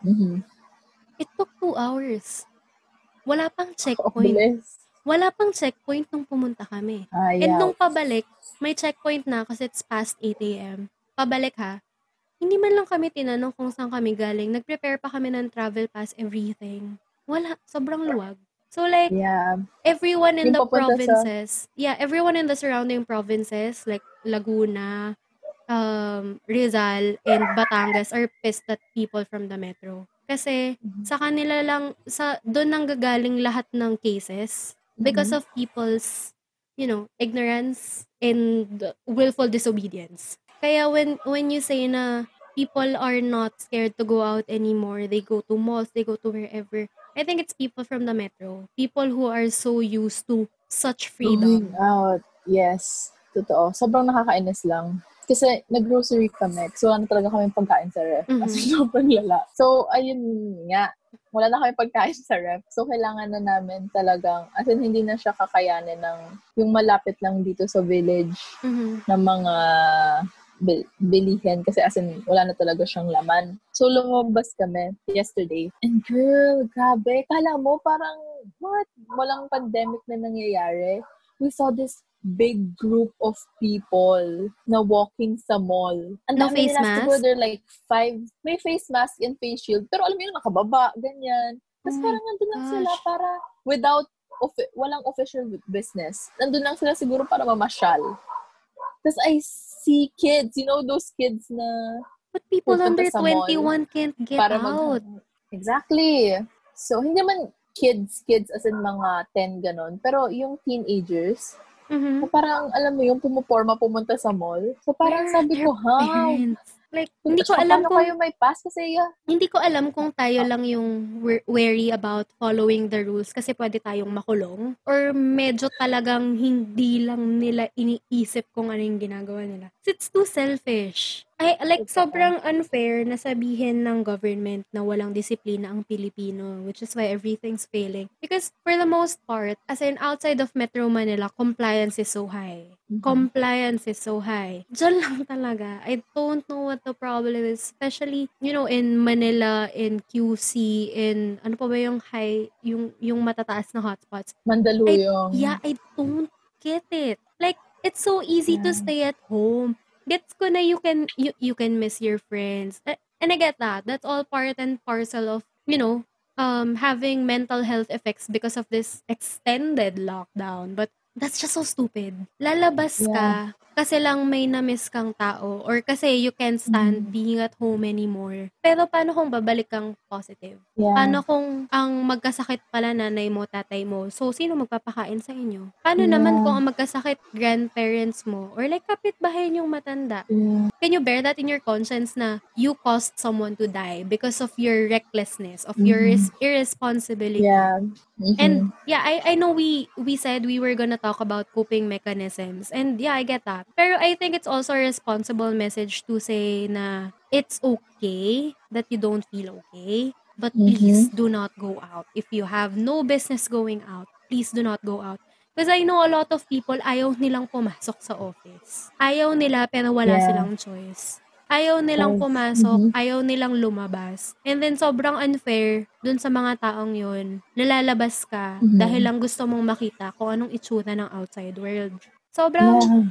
B: Mhm.
A: It took two hours. Wala pang
B: Ang
A: checkpoint.
B: bilis.
A: Wala pang checkpoint nung pumunta kami.
B: Ah,
A: And
B: yeah.
A: nung pabalik, may checkpoint na kasi it's past 8 a.m. Pabalik ha, hindi man lang kami tinanong kung saan kami galing. Nag-prepare pa kami ng travel pass, everything. Wala. Sobrang luwag. So like,
B: Yeah.
A: everyone in
B: Yung
A: the
B: papunta sa-
A: provinces, yeah, everyone in the surrounding provinces, like Laguna, um, Rizal, and Batangas are pissed at people from the metro. Kasi
B: Mhm.
A: sa kanila lang, sa doon nang gagaling lahat ng cases because
B: Mhm.
A: of people's, you know, ignorance and willful disobedience. Kaya when when you say na people are not scared to go out anymore, they go to malls, they go to wherever. I think it's people from the metro. People who are so used to such freedom.
B: Going out. Yes. Totoo. Sobrang nakakainis lang. Kasi nag-grocery kami. So, wala na talaga kami pagkain sa ref.
A: Mhm.
B: As in, [laughs] sobrang lala. So, ayun nga. Wala na kami pagkain sa ref. So, kailangan na namin talagang, as in, hindi na siya kakayanin ng, yung malapit lang dito sa village
A: Mhm.
B: ng mga bilihin kasi as in, wala na talaga siyang laman. So, lumabas kami yesterday. And girl, grabe. Kala mo parang, what? Walang pandemic na nangyayari. We saw this big group of people na walking sa mall. Ang
A: No face mask?
B: siguro they're like five, may face mask and face shield. Pero alam mo yung nakababa, ganyan. Tapos
A: Oh
B: parang nandun lang sila para without, offi- walang official business. Nandun lang sila siguro para mamasyal. Tapos I see kids, you know those kids na
A: But people under
B: sa mall
A: 21 can't get
B: para
A: out.
B: mag... Exactly. So, hindi man kids, kids as in mga 10 ganon. Pero yung teenagers,
A: Mhm.
B: na parang, alam mo yung pumuporma pumunta sa mall. So, parang
A: Where
B: sabi ko, how?
A: parents? Like, hindi ko alam kung
B: kayo may pass? Kasi, yeah,
A: hindi ko alam kung tayo lang yung wary about following the rules kasi pwede tayong makulong or medyo talagang hindi lang nila iniisip kung ano yung ginagawa nila. It's too selfish. I, like, sobrang unfair na sabihin ng government na walang disiplina ang Pilipino, which is why everything's failing. Because for the most part, as in outside of Metro Manila, compliance is so high.
B: Mhm.
A: Compliance is so high. Diyan lang talaga. I don't know what the problem is. Especially, you know, in Manila, in QC, in, ano pa ba yung high, yung, yung matataas na hotspots.
B: Mandaluyong.
A: Yeah, I don't get it. Like, it's so easy to
B: Yeah.
A: stay at home. Gets ko na you can, you, you can miss your friends. And I get that. That's all part and parcel of, you know, um, having mental health effects because of this extended lockdown. But that's just so stupid. Lalabas ka kasi lang may na-miss kang tao or kasi you can't stand
B: Mhm.
A: being at home anymore. Pero paano kung babalik kang positive?
B: Yeah.
A: Paano kung ang magkasakit pala nanay mo, tatay mo? So, sino magpapakain sa inyo? Paano
B: Yeah.
A: naman kung ang magkasakit grandparents mo? Or like kapitbahay yung matanda?
B: Yeah.
A: Can you bear that in your conscience na you caused someone to die because of your recklessness, of your
B: Mhm.
A: res- irresponsibility?
B: Yeah. Mhm.
A: And yeah, I I know we we said we were gonna talk about coping mechanisms. And yeah, I get that. Pero I think it's also a responsible message to say na it's okay that you don't feel okay. But
B: Mhm.
A: please do not go out. If you have no business going out, please do not go out. Because I know a lot of people, ayaw nilang pumasok sa office. Ayaw nila, pero wala
B: Yeah.
A: silang choice. Ayaw nilang
B: Yes.
A: pumasok,
B: Mhm.
A: ayaw nilang lumabas. And then sobrang unfair dun sa mga taong yun. Nalalabas ka
B: Mhm.
A: dahil lang gusto mong makita kung anong itsura ng outside world. Sobrang
B: Yeah.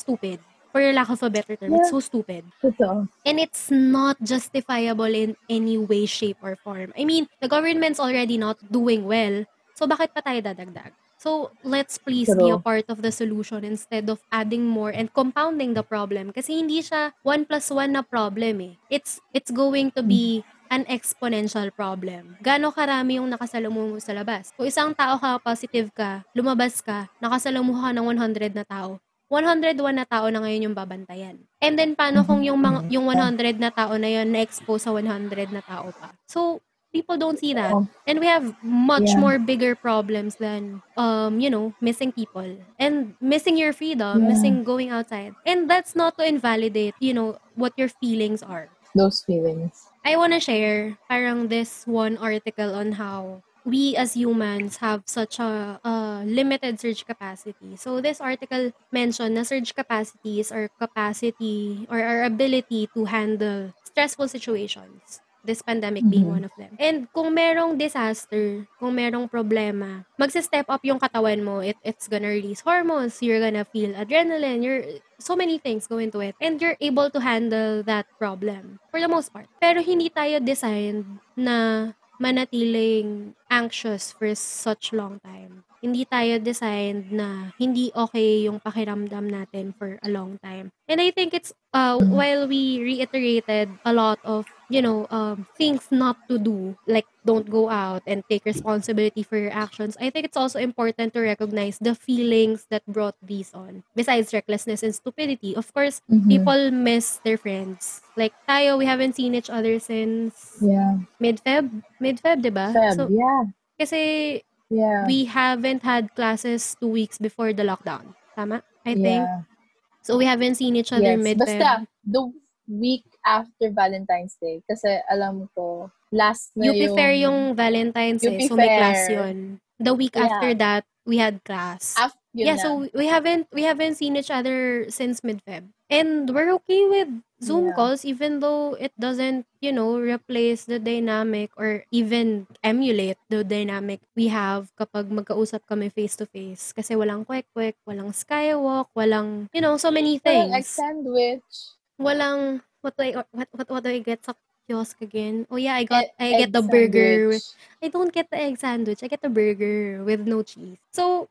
A: Stupid. For lack of a better term, it's
B: Yeah.
A: so stupid.
B: Totoo.
A: And it's not justifiable in any way, shape, or form. I mean, the government's already not doing well. So, bakit pa tayo dadagdag? So, let's please be a part of the solution instead of adding more and compounding the problem. Kasi hindi siya one plus one na problem eh. It's, it's going to be an exponential problem. Gano'ng karami yung nakasalamuha mo sa labas? Kung isang tao ka, positive ka, lumabas ka, nakasalamuha ka ng 100 na tao, 101 na tao na ngayon yung babantayan. And then, paano kung yung, mga, yung 100 na tao na yun na-expose sa 100 na tao pa? So, people don't see that. And we have much
B: Yeah.
A: more bigger problems than, um, you know, missing people. And missing your freedom,
B: Yeah.
A: missing going outside. And that's not to invalidate, you know, what your feelings are.
B: Those feelings.
A: I wanna share parang this one article on how we as humans have such a, a limited surge capacity. So this article mentioned na surge capacity is our capacity or our ability to handle stressful situations. This pandemic being
B: Mhm.
A: one of them. And kung merong disaster, kung merong problema, magsa-step up yung katawan mo. It, it's gonna release hormones. You're gonna feel adrenaline. You're, so many things go into it. And you're able to handle that problem for the most part. Pero hindi tayo designed na manatiling anxious for such long time. Hindi tayo designed na hindi okay yung pakiramdam natin for a long time. And I think it's, uh, while we reiterated a lot of, you know, um, things not to do, like don't go out and take responsibility for your actions, I think it's also important to recognize the feelings that brought these on. Besides recklessness and stupidity, of course,
B: Mhm.
A: people miss their friends. Like tayo, we haven't seen each other since
B: Yeah.
A: mid-Feb. Mid-Feb, di ba?
B: Feb,
A: So,
B: yeah.
A: kasi
B: Yeah.
A: we haven't had classes two weeks before the lockdown. Tama? I think.
B: yeah.
A: So, we haven't seen each other
B: Yes.
A: mid-Feb.
B: Basta, the week after Valentine's Day. Kasi alam ko, last na
A: UP
B: yung...
A: Fair yung Valentine's eh.
B: UP
A: So, may class yun. The week
B: Yeah.
A: after that, we had class.
B: Af- yun
A: yeah,
B: na.
A: so we haven't we haven't seen each other since mid-Feb. And we're okay with Zoom
B: Yeah.
A: calls even though it doesn't, you know, replace the dynamic or even emulate the dynamic we have kapag magkausap kami face to face kasi walang kwek-kwek, walang skywalk, walang, you know, so many
B: Parang egg
A: things.
B: sandwich.
A: Walang what do I what what, what do I get sa kiosk again. Oh yeah, I got
B: E-
A: I
B: egg
A: get the burger.
B: sandwich.
A: I don't get the egg sandwich. I get the burger with no cheese. So,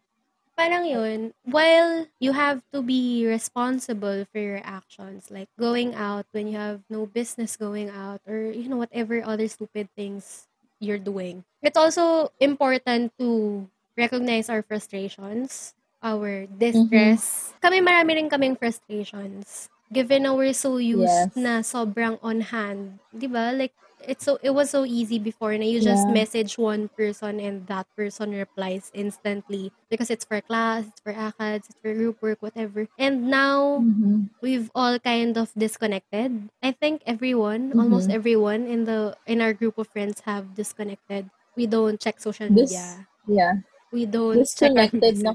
A: parang yun, while you have to be responsible for your actions, like going out when you have no business going out or, you know, whatever other stupid things you're doing. It's also important to recognize our frustrations, our distress. Kami marami rin kaming frustrations. Given na we're so used
B: Yes.
A: na sobrang on hand, 'di ba? Like it's so it was so easy before na you just message one person and that person replies instantly because it's for class, it's for ACADS, it's for group work, whatever. And now
B: Mhm.
A: we've all kind of disconnected. I think everyone, almost
B: Mhm.
A: everyone in the in our group of friends have disconnected. We don't check social
B: This,
A: media.
B: yeah,
A: We don't check our
B: disconnected na,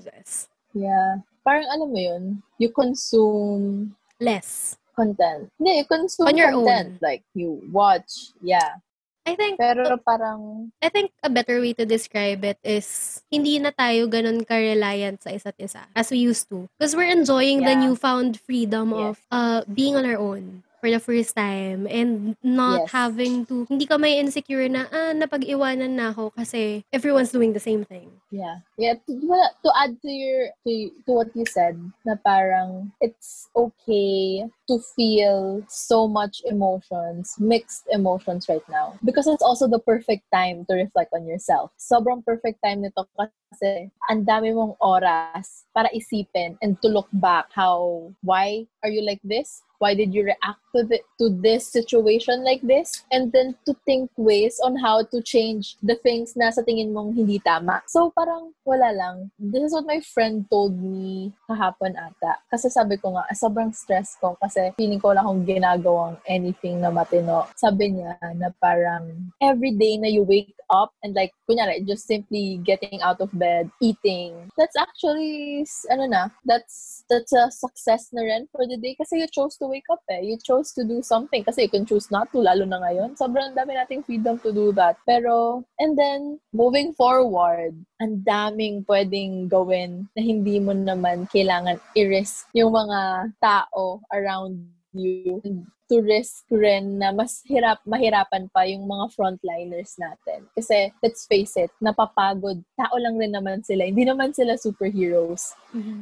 B: yeah. Parang alam mo yun, you consume
A: Less.
B: content. Hindi, you consume
A: On your
B: content.
A: own.
B: Like, you watch, yeah.
A: I think
B: Pero parang,
A: I think a better way to describe it is hindi na tayo ganun ka-reliant sa isa't isa as we used to. Because we're enjoying the
B: Yeah.
A: newfound freedom
B: Yes.
A: of uh, being on our own for the first time and not
B: Yes.
A: having to, hindi ka may insecure na, ah, napag-iwanan na ako kasi everyone's doing the same thing.
B: yeah. Yeah, to, to add to your, to, to what you said, na parang, it's okay to feel so much emotions, mixed emotions right now. Because it's also the perfect time to reflect on yourself. Sobrang perfect time nito kasi ang dami mong oras para isipin and to look back how, why are you like this? Why did you react to, the, to this situation like this? And then to think ways on how to change the things na sa tingin mong hindi tama. So parang wala lang. This is what my friend told me kahapon ata. Kasi sabi ko nga, sobrang stress ko kasi feeling ko wala akong ginagawang anything na matino. Sabi niya na parang every day na you wake up and like, kunyari, just simply getting out of bed, eating, that's actually, ano na, that's, that's a success na rin for the day kasi you chose to wake up eh. You chose to do something kasi you can choose not to, lalo na ngayon. Sobrang dami nating freedom to do that. Pero, and then, moving forward, ang daming pwedeng gawin na hindi mo naman kailangan i-risk yung mga tao around you to risk rin na mas hirap, mahirapan pa yung mga frontliners natin. Kasi, let's face it, napapagod. Tao lang rin naman sila. Hindi naman sila superheroes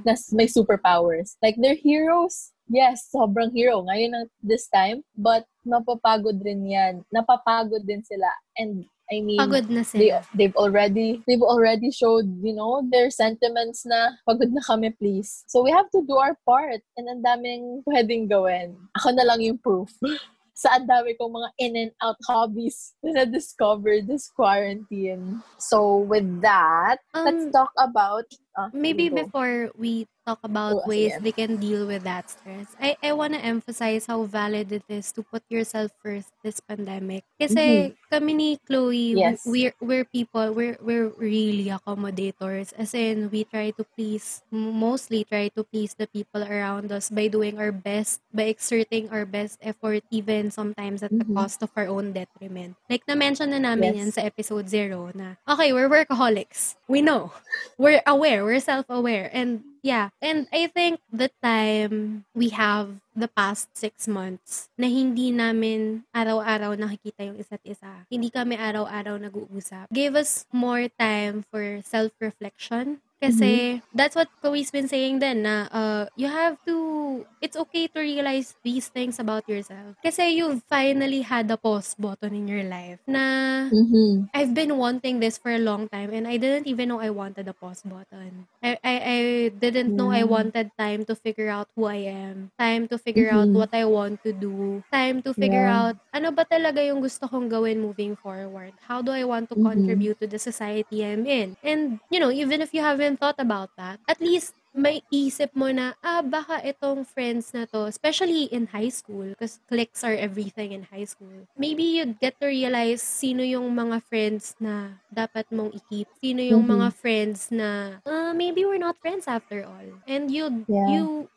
B: na s- may superpowers. Like, they're heroes. Yes, sobrang hero ngayon ng this time. But, napapagod rin yan. Napapagod din sila. And, I mean,
A: Pagod na
B: they,
A: sila.
B: they've already they've already showed you know their sentiments na pagod na kami please so we have to do our part and ang daming pwedeng gawin ako na lang yung proof [laughs] sa ang dami kong mga in and out hobbies [laughs] na na-discover this quarantine so with that let's
A: Um,
B: talk about ah,
A: maybe before we talk about
B: Oh,
A: ways
B: sige.
A: they can deal with that stress, I, I want to emphasize how valid it is to put yourself first this pandemic. Kasi kami ni Chloe,
B: Mm-hmm. Yes.
A: we're, we're people, we're, we're really accommodators. As in, we try to please, mostly try to please the people around us by doing our best, by exerting our best effort, even sometimes at the
B: Mhm.
A: cost of our own detriment. Like, na-mention na namin
B: Yes.
A: yan sa episode zero na, okay, we're workaholics. We know we're aware, we're self-aware. And yeah, and I think the time we have the past six months na hindi namin araw-araw nakikita yung isa't isa. Hindi kami araw-araw nag-uusap. Gave us more time for self-reflection. Kasi that's what Chloe's been saying then na uh, you have to, it's okay to realize these things about yourself. Kasi you've finally had a pause button in your life na
B: Mhm.
A: I've been wanting this for a long time and I didn't even know I wanted a pause button. I I, I didn't know I
B: Yeah.
A: wanted time to figure out who I am, time to figure out
B: Mhm.
A: what I want to do, time to figure
B: Yeah.
A: out ano ba talaga yung gusto kong gawin moving forward. How do I want to
B: Mhm.
A: contribute to the society I'm in? And you know, even if you haven't thought about that, at least may isip mo na, ah, baka itong friends na to, especially in high school, because cliques are everything in high school. Maybe you'd get to realize sino yung mga friends na dapat mong i-keep. Sino yung
B: Mhm.
A: mga friends na, ah, maybe we're not friends after all. And you,
B: Yeah.
A: you,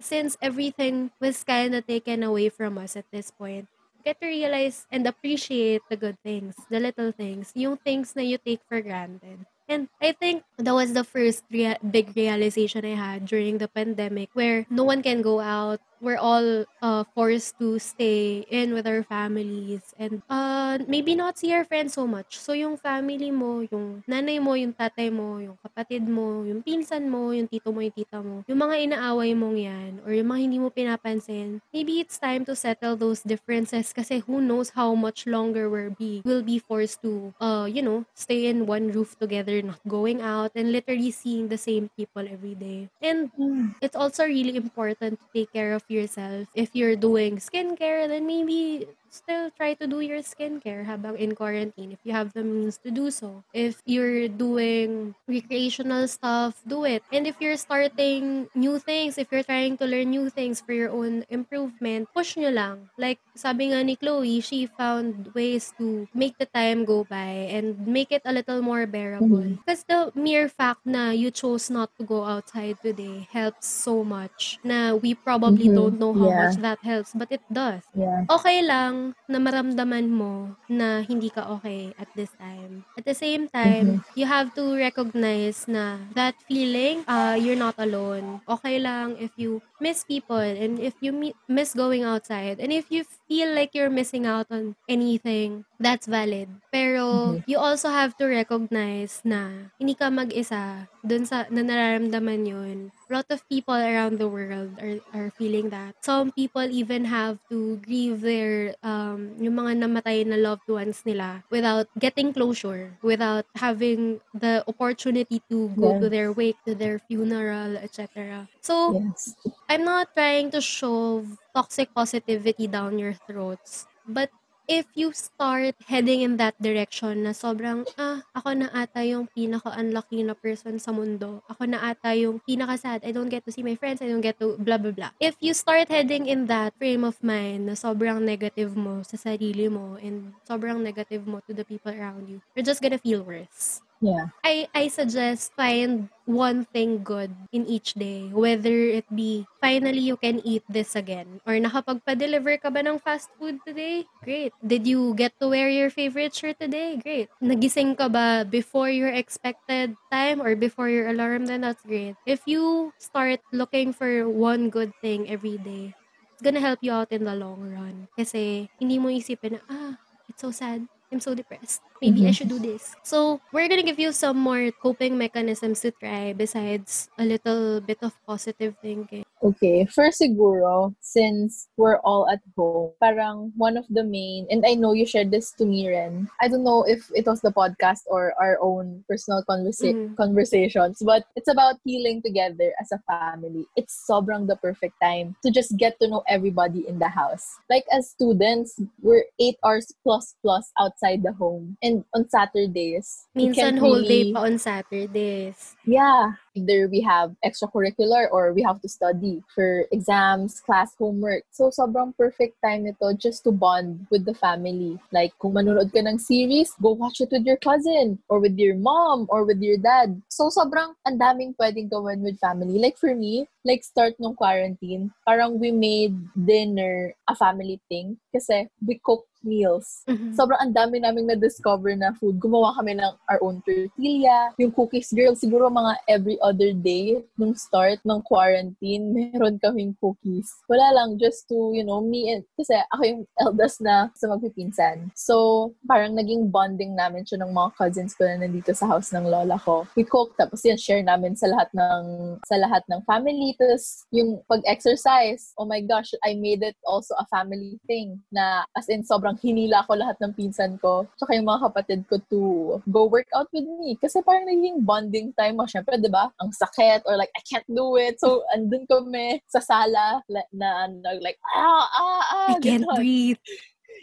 A: since everything was kind of taken away from us at this point, get to realize and appreciate the good things, the little things, yung things na you take for granted. And I think that was the first rea- big realization I had during the pandemic where no one can go out, we're all uh, forced to stay in with our families and uh, maybe not see our friends so much. So yung family mo, yung nanay mo, yung tatay mo, yung kapatid mo, yung pinsan mo, yung tito mo, yung tita mo, yung mga inaaway mong yan or yung mga hindi mo pinapansin, maybe it's time to settle those differences kasi who knows how much longer we're be, will be forced to, uh, you know, stay in one roof together, not going out and literally seeing the same people every day. And
B: Mm.
A: it's also really important to take care of yourself. If you're doing skincare, then maybe still try to do your skincare habang in quarantine if you have the means to do so. If you're doing recreational stuff, do it. And if you're starting new things, if you're trying to learn new things for your own improvement, push nyo lang. Like sabi nga ni Chloe, she found ways to make the time go by and make it a little more bearable. Because the mere fact na you chose not to go outside today helps so much na we probably
B: Mhm.
A: don't know how
B: Yeah.
A: much that helps, but it does
B: Yeah.
A: okay lang na maramdaman mo na hindi ka okay at this time. At the same time, you have to recognize na that feeling, uh, you're not alone. Okay lang if you miss people and if you mi- miss going outside and if you feel like you're missing out on anything, that's valid. Pero you also have to recognize na hindi ka mag-isa dun sa na nararamdaman yun. A lot of people around the world are, are feeling that. Some people even have to grieve their, um, yung mga namatay na loved ones nila without getting closure, without having the opportunity to go to
B: Yes.
A: their wake, to their funeral, etc. So,
B: Yes.
A: I'm not trying to shove toxic positivity down your throats. But if you start heading in that direction na sobrang, ah, ako na ata yung pinaka-unlucky na person sa mundo. Ako na ata yung pinaka-sad. I don't get to see my friends. I don't get to blah, blah, blah. If you start heading in that frame of mind na sobrang negative mo sa sarili mo and sobrang negative mo to the people around you, you're just gonna feel worse.
B: Yeah.
A: I I suggest find one thing good in each day. Whether it be finally you can eat this again or nakapagpa-deliver ka ba ng fast food today? Great. Did you get to wear your favorite shirt today? Great. Nagising ka ba before your expected time or before your alarm? Then that's great. If you start looking for one good thing every day, it's gonna help you out in the long run. Kasi hindi mo isipin na, ah, it's so sad. I'm so depressed. Maybe I
B: Mhm.
A: should do this. So, we're gonna give you some more coping mechanisms to try besides a little bit of positive thinking.
B: Okay, first siguro, since we're all at home, parang one of the main, and I know you shared this to me, Ren. I don't know if it was the podcast or our own personal conversa-
A: Mhm.
B: conversations, but it's about healing together as a family. It's sobrang the perfect time to just get to know everybody in the house. Like as students, we're eight hours plus plus outside the home. And on Saturdays,
A: Minsan
B: can't
A: whole day pa on Saturdays.
B: yeah. Either we have extracurricular or we have to study for exams, class homework. So, sobrang perfect time nito just to bond with the family. Like, kung manonood ka ng series, go watch it with your cousin or with your mom or with your dad. So, sobrang ang daming pwedeng gawin with family. Like, for me, like, start nung quarantine, parang we made dinner a family thing kasi we cooked meals
A: Mhm.
B: sobrang ang dami naming na-discover na food. Gumawa kami ng our own tortilla. Yung cookies, girl, siguro mga every other day nung start ng quarantine, meron kaming cookies. Wala lang, just to, you know, me and, kasi ako yung eldest na sa magpipinsan. So, parang naging bonding namin siya ng mga cousins ko na nandito sa house ng lola ko. We cook, tapos yan, share namin sa lahat ng, sa lahat ng family. Tapos, yung pag-exercise, oh my gosh, I made it also a family thing na as in sobrang hinila ko lahat ng pinsan ko tsaka yung mga kapatid ko to go work out with me. Kasi parang naging bonding time mo. Siyempre, di ba? Ang sakit or like, I can't do it. So, [laughs] andun kami sa sala la- na, na like, ah, ah, ah.
A: I can't breathe.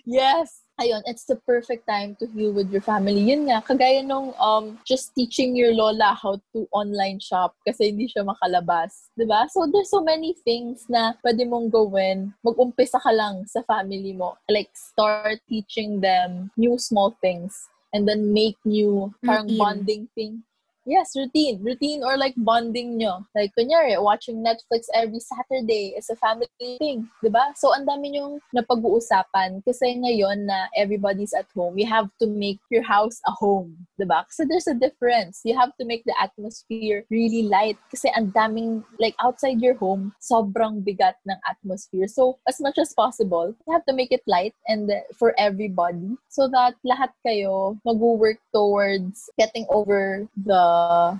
B: Yes. Ayun, it's the perfect time to heal with your family. Yun nga, kagaya nung um, just teaching your lola how to online shop kasi hindi siya makalabas. ba? So, there's so many things na pwede mong gawin. Mag-umpisa ka lang sa family mo. Like, start teaching them new small things and then make new parang
A: Routine.
B: bonding thing. Yes, routine. Routine or like bonding nyo. Like, kunyari, watching Netflix every Saturday is a family thing. ba? Diba? So, ang dami nyong napag-uusapan. Kasi ngayon na everybody's at home, you have to make your house a home. ba? Diba? Kasi there's a difference. You have to make the atmosphere really light. Kasi ang daming, like, outside your home, sobrang bigat ng atmosphere. So, as much as possible, you have to make it light and for everybody so that lahat kayo mag-work towards getting over the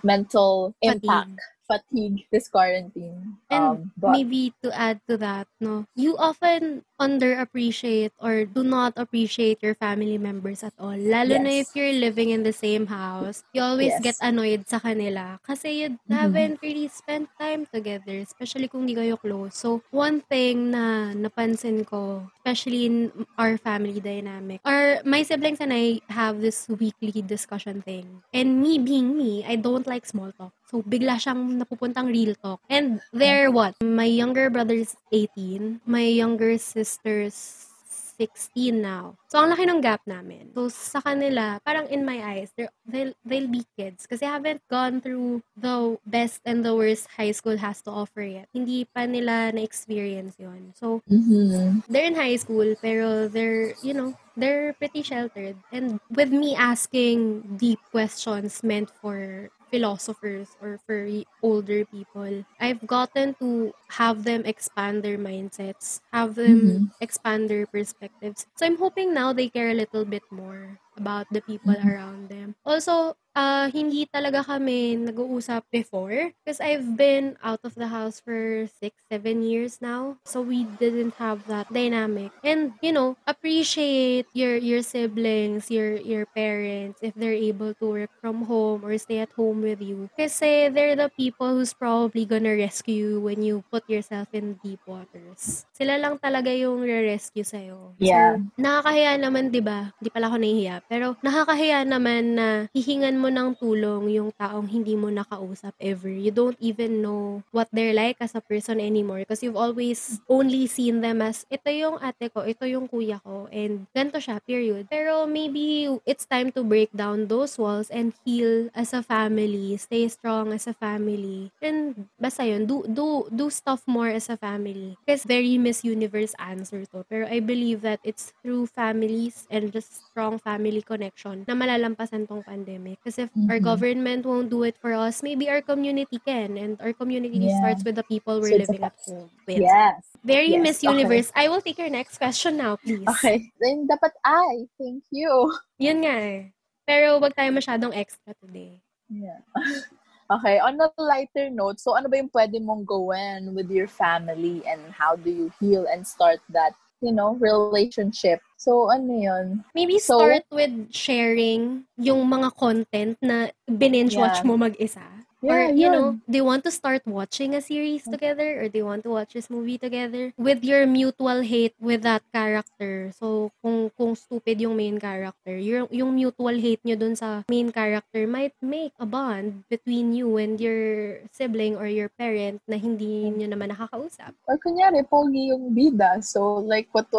B: mental impact fatigue this quarantine.
A: And
B: um,
A: maybe to add to that, no, you often underappreciate or do not appreciate your family members at all. Lalo
B: Yes.
A: na if you're living in the same house, you always
B: Yes.
A: get annoyed sa kanila kasi you
B: Mhm.
A: haven't really spent time together, especially kung di kayo close. So, one thing na napansin ko, especially in our family dynamic, or my siblings and I have this weekly discussion thing. And me being me, I don't like small talk. So, bigla siyang napupuntang real talk. And they're what? My younger brother's 18. My younger sister's 16 now. So, ang laki ng gap namin. So, sa kanila, parang in my eyes, they'll, they'll be kids. Kasi haven't gone through the best and the worst high school has to offer yet. Hindi pa nila na-experience yon So,
B: Mhm.
A: they're in high school, pero they're, you know, they're pretty sheltered. And with me asking deep questions meant for philosophers or for older people, I've gotten to have them expand their mindsets, have them expand their perspectives. So I'm hoping now they care a little bit more about the people
B: Mhm.
A: around them. Also, uh, hindi talaga kami nag-uusap before because I've been out of the house for six, seven years now. So we didn't have that dynamic. And, you know, appreciate your your siblings, your your parents if they're able to work from home or stay at home with you. Kasi they're the people who's probably gonna rescue you when you put yourself in deep waters. Sila lang talaga yung re-rescue sa'yo.
B: Yeah.
A: So, nakakahiya naman, di ba? Di pala ako nahihiya. Pero nakakahiya naman na hihingan mo ng tulong yung taong hindi mo nakausap ever. You don't even know what they're like as a person anymore because you've always only seen them as ito yung ate ko, ito yung kuya ko, and ganito siya, period. Pero maybe it's time to break down those walls and heal as a family, stay strong as a family. And basta yun, do, do, do stuff more as a family. Because very Miss Universe answer to. Pero I believe that it's through families and just strong family connection na malalampasan tong pandemic. Kasi if our government won't do it for us, maybe our community can. And our community
B: Yeah.
A: starts with the people
B: So
A: we're
B: a
A: living at home with.
B: Yes.
A: Very
B: Yes,
A: Miss
B: okay.
A: Universe. I will take your next question now, please.
B: Okay. Then, dapat I. Thank you.
A: Yun nga eh. Pero wag tayo masyadong extra today.
B: Yeah. [laughs] Okay, on a lighter note, so ano ba yung pwede mong gawin with your family and how do you heal and start that, you know, relationship? So, ano yun?
A: Maybe
B: So-
A: start with sharing yung mga content na binge watch
B: Yeah.
A: mo mag-isa.
B: Yeah,
A: or, you
B: yun.
A: know, they want to start watching a series together or they want to watch this movie together with your mutual hate with that character. So, kung kung stupid yung main character, yung, yung mutual hate nyo dun sa main character might make a bond between you and your sibling or your parent na hindi nyo naman nakakausap.
B: Or kunyari, pogi yung bida. So, like, what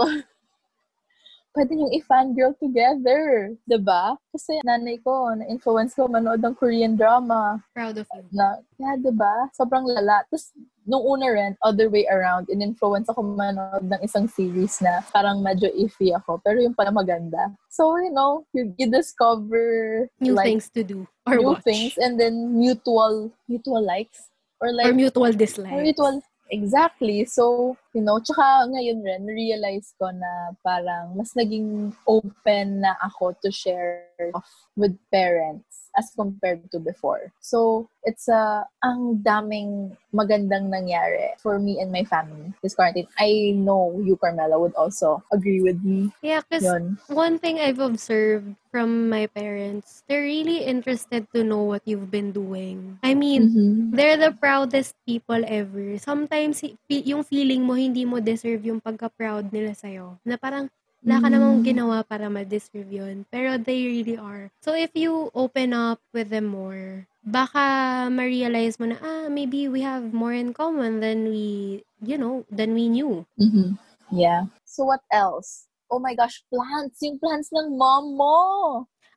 B: pwede yung i-fangirl together. 'di ba? Kasi nanay ko, na-influence ko manood ng Korean drama.
A: Proud of you.
B: Na, yeah, 'di ba? Sobrang lala. Tapos, nung una rin, other way around, in-influence ako manood ng isang series na parang medyo iffy ako. Pero yung pala maganda. So, you know, you, you discover
A: New
B: like,
A: things to do or
B: new
A: watch.
B: things and then mutual, mutual likes. Or like,
A: or mutual dislikes.
B: or mutual, exactly. So, you know, tsaka ngayon rin, realize ko na parang mas naging open na ako to share with parents as compared to before. So, it's a, ang daming magandang nangyari for me and my family this quarantine. I know you, Carmela, would also agree with me.
A: Yeah, because one thing I've observed from my parents, they're really interested to know what you've been doing. I mean,
B: Mhm.
A: they're the proudest people ever. Sometimes, yung feeling mo, hindi mo deserve yung pagka-proud nila sa'yo. Na parang, wala ka namang
B: Mm.
A: ginawa para ma-deserve yun. Pero they really are. So, if you open up with them more, baka ma-realize mo na, ah, maybe we have more in common than we, you know, than we knew.
B: Mhm. Yeah. So, what else? Oh my gosh, plants! Yung plants ng mom mo!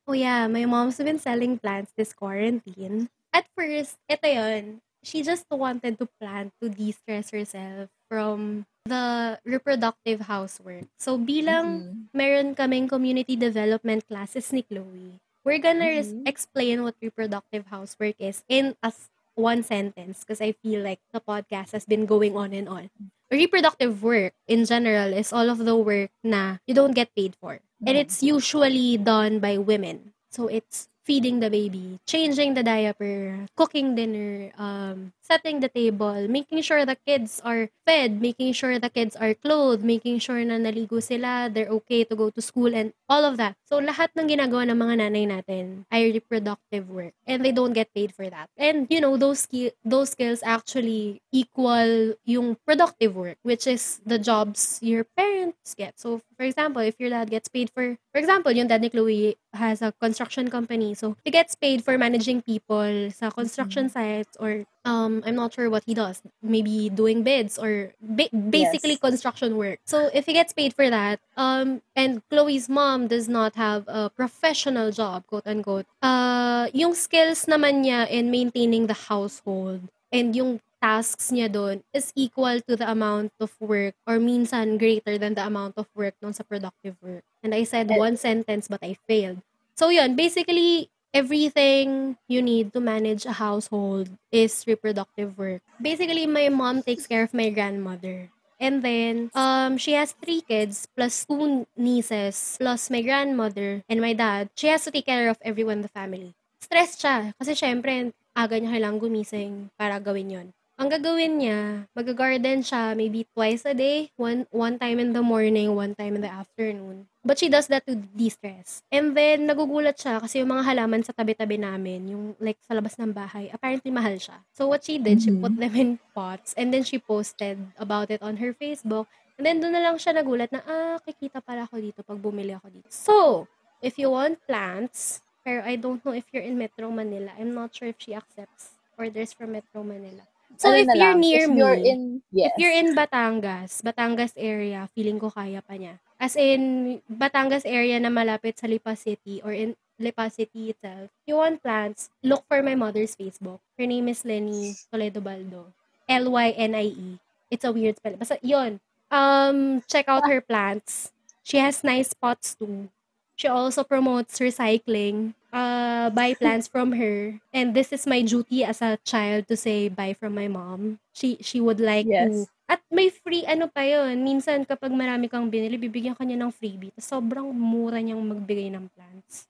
A: Oh yeah, my mom's been selling plants this quarantine. at first, ito yun, she just wanted to plan to de-stress herself from the reproductive housework. So, bilang
B: Mhm.
A: meron kaming community development classes ni Chloe, we're gonna res-
B: Mhm.
A: explain what reproductive housework is in as one sentence because I feel like the podcast has been going on and on. Reproductive work in general is all of the work na you don't get paid for. And
B: Mhm.
A: it's usually done by women. So it's feeding the baby, changing the diaper, cooking dinner, um, setting the table, making sure the kids are fed, making sure the kids are clothed, making sure na naligo sila, they're okay to go to school, and all of that. So, lahat ng ginagawa ng mga nanay natin ay reproductive work. And they don't get paid for that. And, you know, those, ski- those skills actually equal yung productive work, which is the jobs your parents get. So, for example, if your dad gets paid for, for example, yung dad ni Chloe has a construction company. So, he gets paid for managing people sa construction sites or um, I'm not sure what he does. Maybe doing bids or ba- basically
B: Yes.
A: construction work. So, if he gets paid for that, um, and Chloe's mom does not have a professional job, quote unquote, uh, yung skills naman niya in maintaining the household and yung tasks niya doon is equal to the amount of work or minsan greater than the amount of work nung sa productive work. And I said
B: Eh-
A: one sentence but I failed. So yun, basically everything you need to manage a household is reproductive work. Basically my mom takes care of my grandmother. And then, um, she has three kids, plus two nieces, plus my grandmother and my dad. She has to take care of everyone in the family. Stressed siya. Kasi syempre, aga niya kailangang gumising para gawin yon. Ang gagawin niya, mag-garden siya maybe twice a day. One, one time in the morning, one time in the afternoon. But she does that to de-stress. And then, nagugulat siya kasi yung mga halaman sa tabi-tabi namin, yung like sa labas ng bahay, apparently mahal siya. So what she did, she
B: Mhm.
A: put them in pots and then she posted about it on her Facebook. And then doon na lang siya nagulat na, ah, kikita pala ako dito pag bumili ako dito. So, if you want plants, pero I don't know if you're in Metro Manila. I'm not sure if she accepts orders from Metro Manila. So,
B: Ano
A: if you're
B: lang,
A: near
B: if
A: me,
B: you're in, yes.
A: if you're in Batangas, Batangas area, feeling ko kaya pa niya. As in, Batangas area na malapit sa Lipa City or in Lipa City itself. You want plants, look for my mother's Facebook. Her name is Lenny Toledo Baldo. L-Y-N-I-E. It's a weird spell. Basta, yun. Um, check out her plants. She has nice pots too. She also promotes recycling. Uh, buy plants from her. And this is my duty as a child to say bye from my mom. She she would like
B: Yes.
A: to at may free ano pa yun. Minsan kapag marami kang binili, bibigyan ka niya ng freebie. Tapos sobrang mura niyang magbigay ng plants.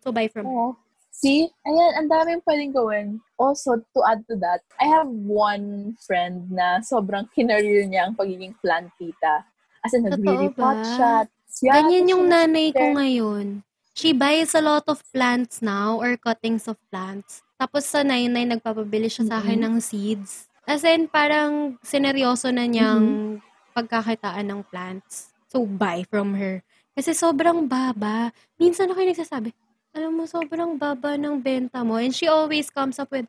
A: So buy from her.
B: Oo. See? Ayan, ang daming pwedeng gawin. Also, to add to that, I have one friend na sobrang kinareer niya ang pagiging plant tita. As in,
A: ba?
B: siya. Yeah,
A: Ganyan yung nanay ko ngayon. She buys a lot of plants now or cuttings of plants. Tapos sa nainay, nagpapabili siya sa akin ng seeds. As in, parang sineryoso na niyang
B: Mm-hmm.
A: pagkakitaan ng plants. So, buy from her. Kasi sobrang baba. Minsan ako yung nagsasabi, alam mo, sobrang baba ng benta mo. And she always comes up with,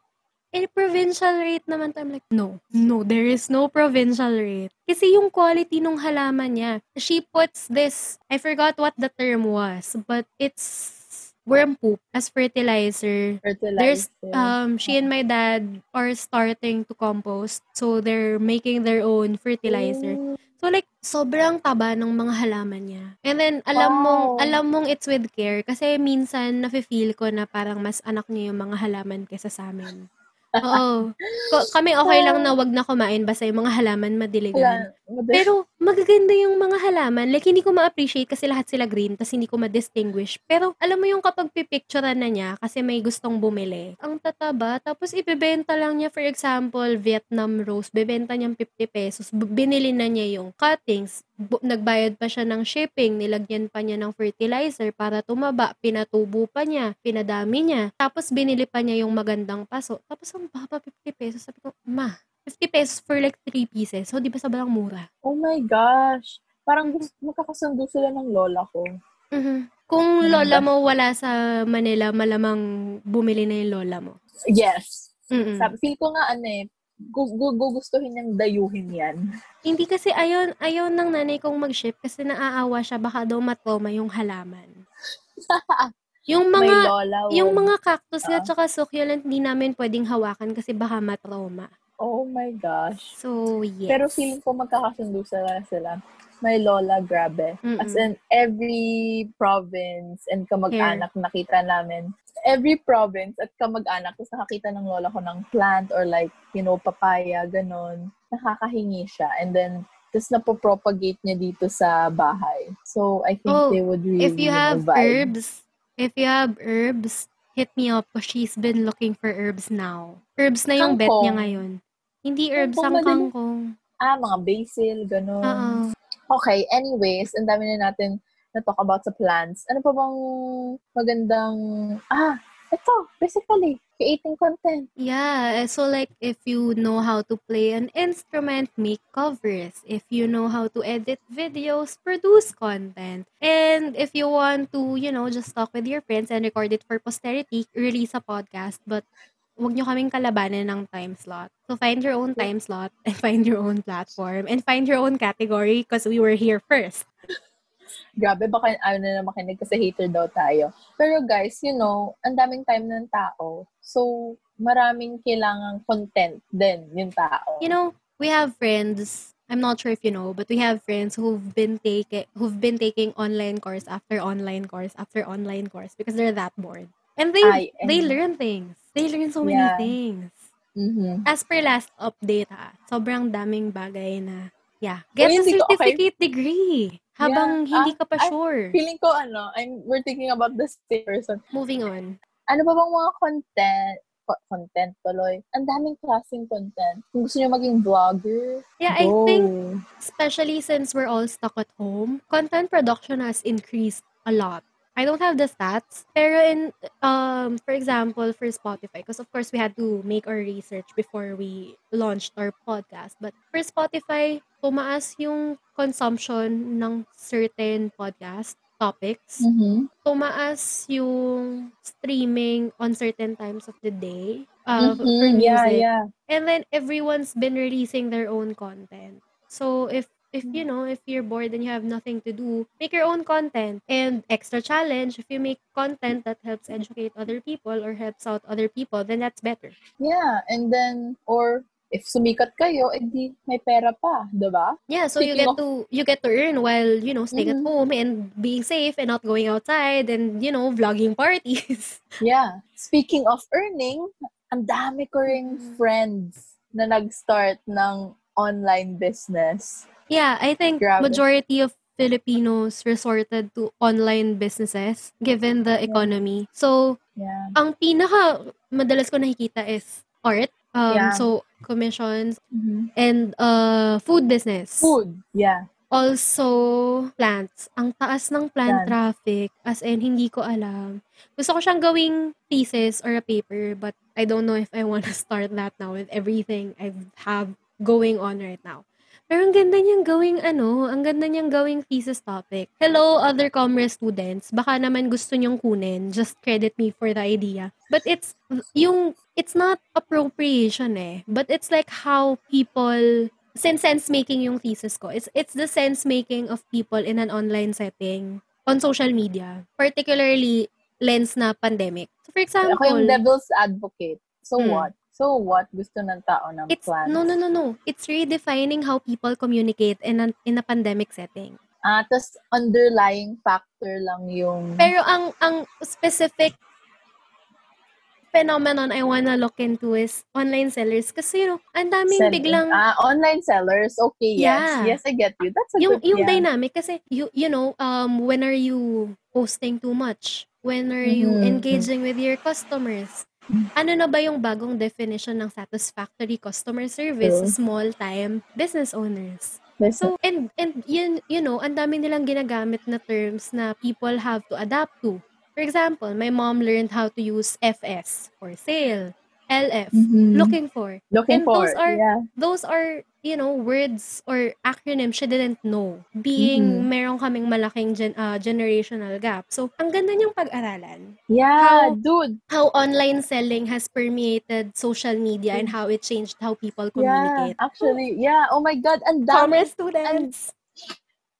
A: eh, provincial rate naman. I'm like, no, no, there is no provincial rate. Kasi yung quality nung halaman niya, she puts this, I forgot what the term was, but it's worm poop as fertilizer. There's,
B: fertilizer.
A: um, she and my dad are starting to compost. So, they're making their own fertilizer.
B: Mm,
A: So like sobrang taba ng mga halaman niya. And then alam mong
B: Wow.
A: alam mong it's with care kasi minsan nafe-feel ko na parang mas anak niya yung mga halaman kaysa sa amin. Oo. Ko- [laughs] kami okay lang na wag na kumain basta yung mga halaman madiligan.
B: Mother-
A: Pero magaganda yung mga halaman. Like, hindi ko ma-appreciate kasi lahat sila green tas hindi ko ma-distinguish. Pero alam mo yung kapag pipicturean na niya kasi may gustong bumili. Ang tataba. Tapos ibebenta lang niya, for example, Vietnam rose. Bebenta niyang 50 pesos. Binili na niya yung cuttings. Bu- nagbayad pa siya ng shipping. Nilagyan pa niya ng fertilizer para tumaba. Pinatubo pa niya. Pinadami niya. Tapos binili pa niya yung magandang paso. Tapos ang baba 50 pesos. Sabi ko, ma, 50 pesos for like 3 pieces. So, di ba sobrang mura?
B: oh my gosh. Parang magkakasundo sila ng lola ko.
A: Mhm. Kung lola mo wala sa Manila, malamang bumili na yung lola mo.
B: Yes.
A: Mm-mm.
B: Sabi, feel ko nga ano eh, gu- gu- gugustuhin niyang dayuhin yan.
A: Hindi kasi ayaw, ayaw ng nanay kong mag-ship kasi naaawa siya baka daw matoma yung halaman. [laughs] Yung mga, yung mga cactus nga
B: Ah.
A: tsaka succulent, hindi namin pwedeng hawakan kasi baka matrauma.
B: Oh my gosh.
A: So, yes.
B: Pero feeling ko magkakasundo sila sila. My lola, grabe.
A: Mm-mm.
B: As in, every province and kamag-anak nakita namin. Every province at kamag-anak, tapos nakakita ng lola ko ng plant or like, you know, papaya, ganon. Nakakahingi siya. And then, tapos napopropagate niya dito sa bahay. So, I think
A: Oh,
B: they would really
A: if you have
B: vibe.
A: herbs, if you have herbs, hit me up because she's been looking for herbs now. Herbs na yung bet niya
B: Kangkong.
A: ngayon. Hindi herbs,
B: Kangkong
A: ang kangkong.
B: Ah, mga basil, ganon.
A: Oo.
B: Okay, anyways, ang dami na natin na-talk about sa plants. Ano pa bang magandang... Ah, ito, basically, creating content.
A: Yeah, eh, so like if you know how to play an instrument, make covers. If you know how to edit videos, produce content. And if you want to, you know, just talk with your friends and record it for posterity, release a podcast. But wag nyo kaming kalabanin ng time slot. So find your own time slot and find your own platform and find your own category because we were here first.
B: Grabe, baka ayaw na makinig kasi hater daw tayo. Pero guys, you know, ang daming time ng tao. So, maraming kailangang content din yung tao.
A: You know, we have friends. I'm not sure if you know, but we have friends who've been taking who've been taking online course after online course after online course because they're that bored. And they
B: Ay,
A: they learn things. They learn so many
B: Yeah.
A: things.
B: Mhm.
A: As per last update ha, sobrang daming bagay na yeah, get a
B: ko- okay.
A: certificate degree habang
B: Yeah,
A: hindi
B: ah,
A: ka pa
B: ay,
A: sure.
B: Feeling ko, ano, I'm, we're thinking about the same person.
A: Moving on.
B: Ano ba bang mga content? co- Content tuloy. Ang daming klaseng content. Kung gusto nyo maging vlogger,
A: Yeah, I
B: go.
A: think especially since we're all stuck at home, content production has increased a lot. I don't have the stats, pero in um for example for Spotify, because of course we had to make our research before we launched our podcast. But for Spotify, tumaas yung consumption ng certain podcast topics.
B: Mhm.
A: Tumaas yung streaming on certain times of the day uh, for
B: Mhm.
A: music.
B: Yeah, yeah.
A: And then everyone's been releasing their own content. So if if you know, if you're bored and you have nothing to do, make your own content. And extra challenge, if you make content that helps educate other people or helps out other people, then that's better.
B: Yeah, and then, or if sumikat kayo, edi may pera pa, di ba?
A: Yeah, so you
B: Speaking
A: get
B: of-
A: to you get to earn while, you know, staying
B: Mhm.
A: at home and being safe and not going outside and, you know, vlogging parties. [laughs]
B: Yeah. Speaking of earning, ang dami ko ring
A: Mm.
B: friends na nag-start ng online business.
A: Yeah, I think
B: Grabe.
A: majority of Filipinos resorted to online businesses given the economy. So,
B: Yeah.
A: ang pinaka madalas ko nakikita is art. Um,
B: Yeah.
A: So, commissions
B: Mhm.
A: and uh, food business.
B: Food. Yeah.
A: Also, plants. Ang taas ng plant
B: Plants.
A: traffic. As in, hindi ko alam. Gusto ko siyang gawing thesis or a paper, but I don't know if I want to [laughs] start that now with everything I have going on right now. Pero ang ganda niyang gawing ano, ang ganda niyang gawing thesis topic. Hello, other commerce students. Baka naman gusto niyong kunin. Just credit me for the idea. But it's, yung, it's not appropriation eh. But it's like how people since sense making yung thesis ko. It's it's the sense making of people in an online setting on social media, particularly lens na pandemic. So for example,
B: Ako yung devil's advocate. So
A: Hmm.
B: what? So what? Gusto ng tao ng
A: it's
B: plans.
A: no no no no. It's redefining how people communicate in an, in a pandemic setting.
B: Ah, tas underlying factor lang yung...
A: Pero ang ang specific phenomenon I wanna look into is online sellers kasi you know, ang daming
B: selling.
A: biglang
B: Ah, online sellers. Okay, yes.
A: Yeah.
B: Yes, I get you. That's a
A: yung
B: good...
A: yung
B: yeah.
A: dynamic kasi you you know um when are you posting too much when are you
B: Mhm.
A: engaging with your customers. Ano na ba yung bagong definition ng satisfactory customer service sa small time business owners so and and yun you know ang dami nilang ginagamit na terms na people have to adapt to for example my mom learned how to use FS for sale LF
B: Mhm.
A: looking for
B: Looking
A: and
B: for.
A: those are-
B: yeah.
A: those are, you know, words or acronyms she didn't know. Being
B: Mhm.
A: meron kaming malaking gen- uh, generational gap. So, ang ganda niyang pag-aralan.
B: Yeah,
A: How-
B: dude.
A: How online selling has permeated social media and how it changed how people
B: Yeah,
A: communicate.
B: actually, yeah. Oh my God, ang dami.
A: Commerce students.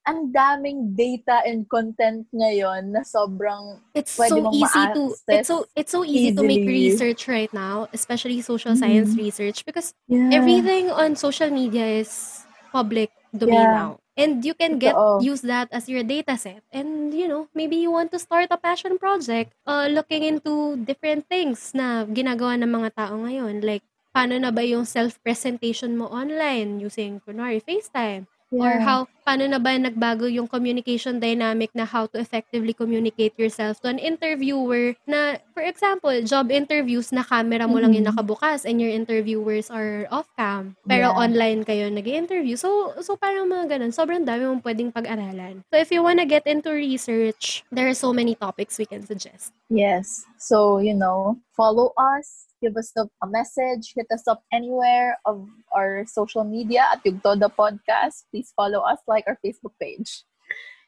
B: Ang daming data and content ngayon na sobrang
A: It's
B: pwede
A: so
B: mong
A: easy to it's so it's so easy to make
B: easily.
A: research right now, especially social science
B: Mhm.
A: research because
B: Yeah.
A: everything on social media is public domain
B: Yeah.
A: now. And you can get
B: Totoo.
A: use that as your data set. And you know, maybe you want to start a passion project uh looking into different things na ginagawa ng mga tao ngayon like paano na ba yung self-presentation mo online using kunwari FaceTime or
B: Yeah.
A: how paano na ba nagbago yung communication dynamic na how to effectively communicate yourself to an interviewer na for example job interviews na camera mo lang yung
B: Mhm.
A: nakabukas and your interviewers are off cam pero
B: Yeah.
A: online kayo nag-interview so so parang mga ganun sobrang dami mong pwedeng pag-aralan so if you wanna get into research there are so many topics we can suggest
B: Yes. So, you know, follow us, give us a, a message, hit us up anywhere of our social media at Yugto the Podcast. Please follow us, like our Facebook page.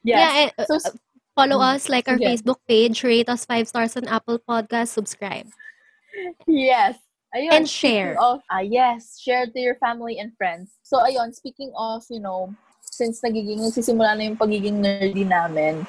B: Yes.
A: yeah uh,
B: so,
A: uh, follow
B: Mm,
A: us like our
B: sige.
A: Facebook page rate us five stars on Apple Podcast subscribe
B: yes. Ayun,
A: and share
B: Of, ah, yes, share to your family and friends. So, ayun, speaking of, you know, since nagiging, nagsisimula na yung pagiging nerdy namin,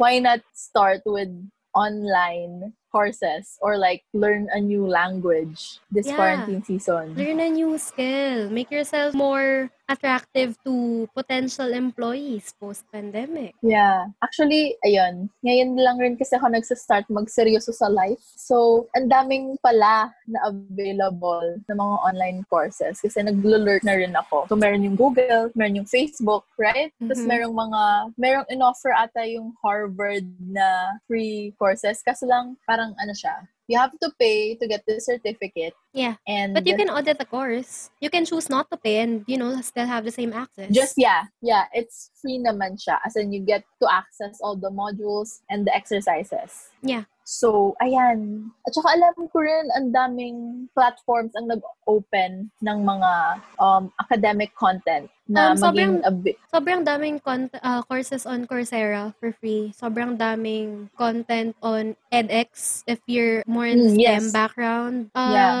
B: why not start with online courses or like learn a new language this
A: Yeah.
B: quarantine season?
A: Learn a new skill. Make yourself more attractive to potential employees post-pandemic.
B: Yeah. Actually, ayun. Ngayon lang rin kasi ako nagsastart magseryoso sa life. So, ang daming pala na available na mga online courses kasi naglo-learn na rin ako. So, meron yung Google, meron yung Facebook, right? Tapos
A: Mhm.
B: merong mga, merong in-offer ata yung Harvard na free courses. Kaso lang, parang ano siya, you have to pay to get the certificate.
A: Yeah.
B: And
A: But you can audit the course. You can choose not to pay and, you know, still have the same access.
B: Just, yeah, yeah, it's free naman siya. As in, you get to access all the modules and the exercises.
A: Yeah.
B: So, ayan. At saka alam ko rin, ang daming platforms ang nag-open ng mga um, academic content na
A: Um, sobrang-
B: maging a bit,
A: Sobrang daming con- uh, courses on Coursera for free. Sobrang daming content on edX if you're more in
B: Mm,
A: STEM
B: yes.
A: background. Um,
B: Yeah.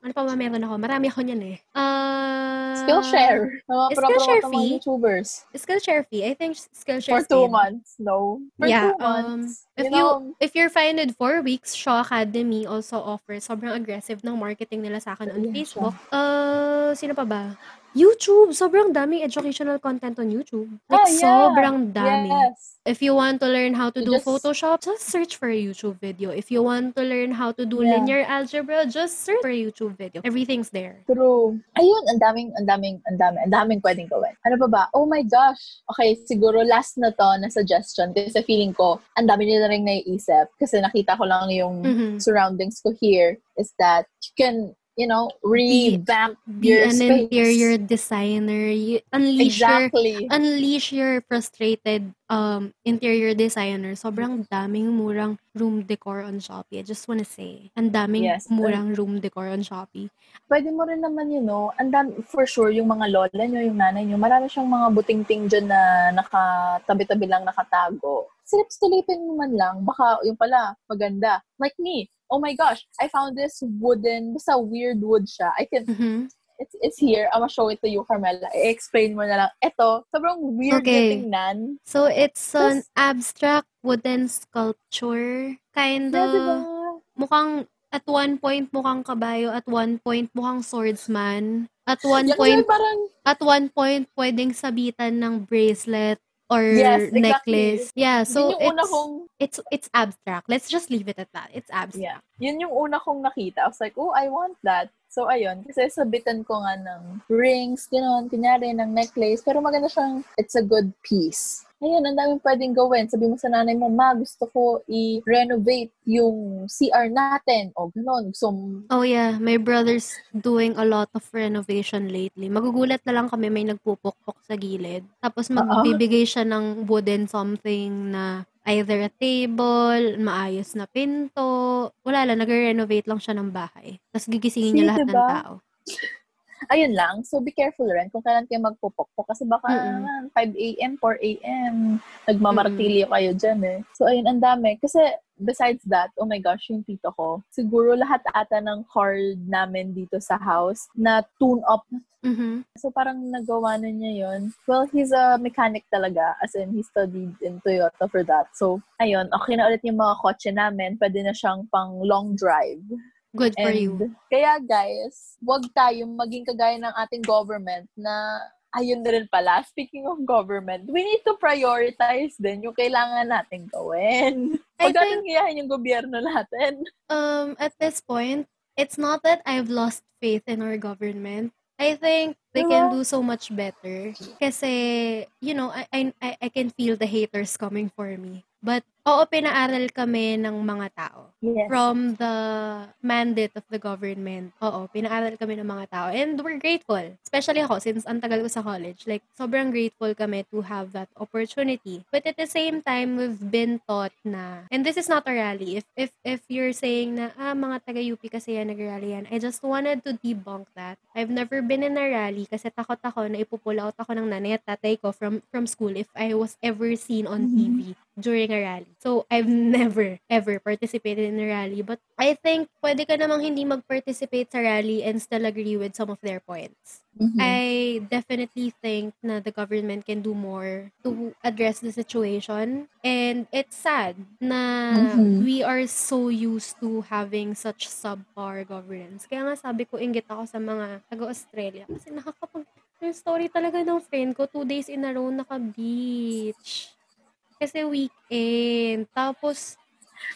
A: ano pa ba meron ako? Marami ako niyan eh. Uh,
B: Skillshare.
A: Is Skillshare fee?
B: YouTubers.
A: Skillshare fee. I think Skillshare
B: For two months. No. For
A: Yeah,
B: two months.
A: um, if
B: you know,
A: If you're fine with four weeks, Shaw Academy also offers sobrang aggressive ng marketing nila sa akin on
B: Yeah,
A: Facebook. Uh, sino pa ba? YouTube. Sobrang daming educational content on YouTube. Like,
B: Ah, yeah.
A: sobrang dami.
B: Yes.
A: If you want to learn how to
B: You
A: do
B: just-
A: Photoshop, just search for a YouTube video. If you want to learn how to do
B: Yeah.
A: linear algebra, just search for a YouTube video. Everything's there.
B: True. Ayun, ang daming, ang daming, ang daming, ang daming pwedeng gawin. Ano pa ba? Oh my gosh. Okay, siguro last na to na suggestion kasi feeling ko, ang dami nila rin naiisip kasi nakita ko lang yung
A: Mhm.
B: surroundings ko here is that you can, you know, revamp
A: Be
B: your
A: an
B: space.
A: interior designer. You unleash your
B: Exactly.
A: unleash your frustrated um interior designer. Sobrang daming murang room decor on Shopee. I just wanna say, ang daming
B: Yes.
A: murang room decor on Shopee.
B: Pwede mo rin naman, you know, and dami, for sure, yung mga lola nyo, yung nanay nyo, marami siyang mga buting-ting dyan na nakatabi-tabi lang nakatago. Silip-silipin mo man lang, baka yung pala, maganda. Like me, oh my gosh, I found this wooden, basta weird wood siya. I can,
A: Mhm.
B: it's, it's here. I'm gonna show it to you, Carmela. I-explain mo na lang. Ito, sobrang weird
A: Okay.
B: okay. tingnan.
A: So it's an
B: Tas-
A: abstract wooden sculpture. Kind
B: Yeah,
A: of
B: diba?
A: mukhang at one point mukhang kabayo, at one point mukhang swordsman. At one
B: Yan
A: point
B: parang,
A: at one point pwedeng sabitan ng bracelet or
B: Yes, exactly.
A: necklace. Yeah, so
B: una
A: it's
B: kong,
A: it's it's abstract. Let's just leave it at that. It's abstract.
B: yeah, yun yung una kong nakita. I was like, oh, I want that. So, ayun, kasi sabitan ko nga ng rings, gano'n, kunyari, ng necklace. Pero maganda siyang, it's a good piece. Ayun, ang daming pwedeng gawin. Sabi mo sa nanay mo, ma, gusto ko i-renovate yung CR natin. O, gano'n. Mo-
A: Oh yeah, my brother's doing a lot of renovation lately. Magugulat na lang kami may nagpupukpok sa gilid. Tapos magbibigay siya ng wooden something na either a table, maayos na pinto. Wala lang, nagre-renovate lang siya ng bahay. Tapos gigisingin niya
B: See,
A: lahat ng
B: diba?
A: tao. [laughs]
B: ayun lang. So, be careful rin kung kailan kayo magpupokpok. Kasi baka naman, 5 a.m., 4 a.m., nagmamartilyo kayo dyan eh. So, ayun, ang dami. Kasi besides that, oh my gosh, yung tito ko, siguro lahat ata ng card namin dito sa house na tune up.
A: Mhm.
B: So parang nagawa na niya yun. Well, he's a mechanic talaga. As in, he studied in Toyota for that. So, ayun, okay na ulit yung mga kotse namin. Pwede na siyang pang long drive.
A: Good for
B: And
A: you.
B: kaya guys, wag tayong maging kagaya ng ating government na ayun na rin pala, speaking of government, we need to prioritize din yung kailangan natin gawin. Huwag natin hiyahin yung gobyerno natin.
A: Um, at this point, it's not that I've lost faith in our government. I think they can do so much better. Kasi, you know, I, I- I can feel the haters coming for me. But, oo, pinaaral kami ng mga tao.
B: Yes.
A: From the mandate of the government. Oo, pinaaral kami ng mga tao. And we're grateful. Especially ako, since ang tagal ko sa college. Like, sobrang grateful kami to have that opportunity. But at the same time, we've been taught na, and this is not a rally. If if if you're saying na, ah, mga taga-UP kasi yan, nag-rally yan, I just wanted to debunk that. I've never been in a rally kasi takot ako na ipupull out ako ng nanay at tatay ko from, from school if I was ever seen on
B: Mhm.
A: TV during a rally. So, I've [laughs] never, ever participated in a rally. But I think pwede ka namang hindi mag-participate sa rally and still agree with some of their points.
B: Mhm.
A: I definitely think na the government can do more to address the situation. And it's sad na
B: Mhm.
A: we are so used to having such subpar governance. Kaya nga sabi ko, inggit ako sa mga taga-Australia. Kasi nakakapag... Yung story talaga ng friend ko, two days in a row naka-beach. Kasi weekend. Tapos,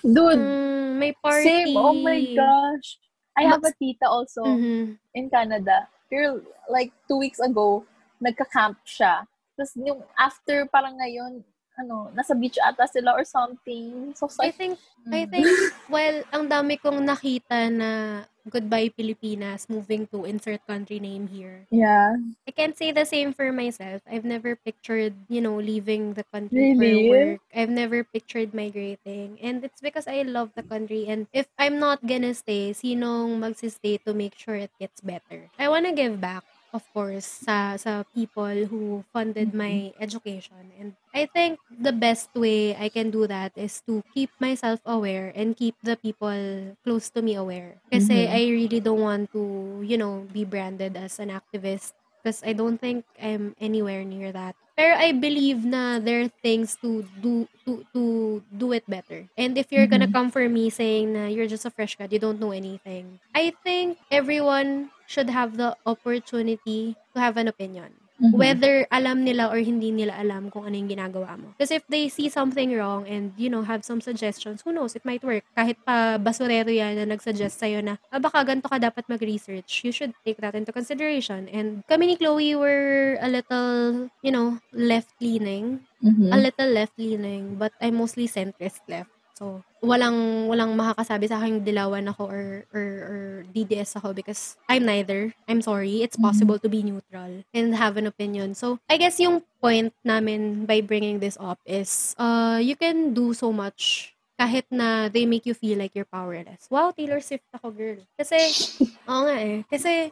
B: Dude,
A: mm, may party.
B: same. Oh my gosh. I have a tita also
A: Mhm.
B: in Canada. Girl, like two weeks ago, nagka-camp siya. Tapos yung after parang ngayon, ano, nasa beach ata sila or something. So,
A: I
B: like,
A: think I
B: mm.
A: think, [laughs] well, ang dami kong nakita na goodbye Pilipinas, moving to insert country name here.
B: yeah.
A: I can't say the same for myself. I've never pictured, you know, leaving the country
B: Really?
A: for work. I've never pictured migrating. And it's because I love the country. And if I'm not gonna stay, sinong magsistay to make sure it gets better? I wanna give back of course, sa sa people who funded my education. And I think the best way I can do that is to keep myself aware and keep the people close to me aware. Kasi
B: Mhm.
A: I really don't want to, you know, be branded as an activist because I don't think I'm anywhere near that. Pero I believe na there are things to do to to do it better. And if you're gonna
B: Mhm.
A: come for me saying na you're just a fresh grad, you don't know anything. I think everyone should have the opportunity to have an opinion.
B: Mhm.
A: Whether alam nila or hindi nila alam kung ano yung ginagawa mo. Because if they see something wrong and, you know, have some suggestions, who knows, it might work. Kahit pa basurero yan na nagsuggest sa'yo na, ah, baka ganito ka dapat mag-research. You should take that into consideration. And kami ni Chloe were a little, you know, left-leaning.
B: Mhm.
A: A little left-leaning, but I'm mostly centrist left. So, walang walang makakasabi sa akin dilawan ako or, or, or DDS ako because I'm neither. I'm sorry. It's
B: Mhm.
A: possible to be neutral and have an opinion. So, I guess yung point namin by bringing this up is uh, you can do so much kahit na they make you feel like you're powerless. Wow, Taylor Swift ako, girl. Kasi, [laughs] oo nga eh. Kasi,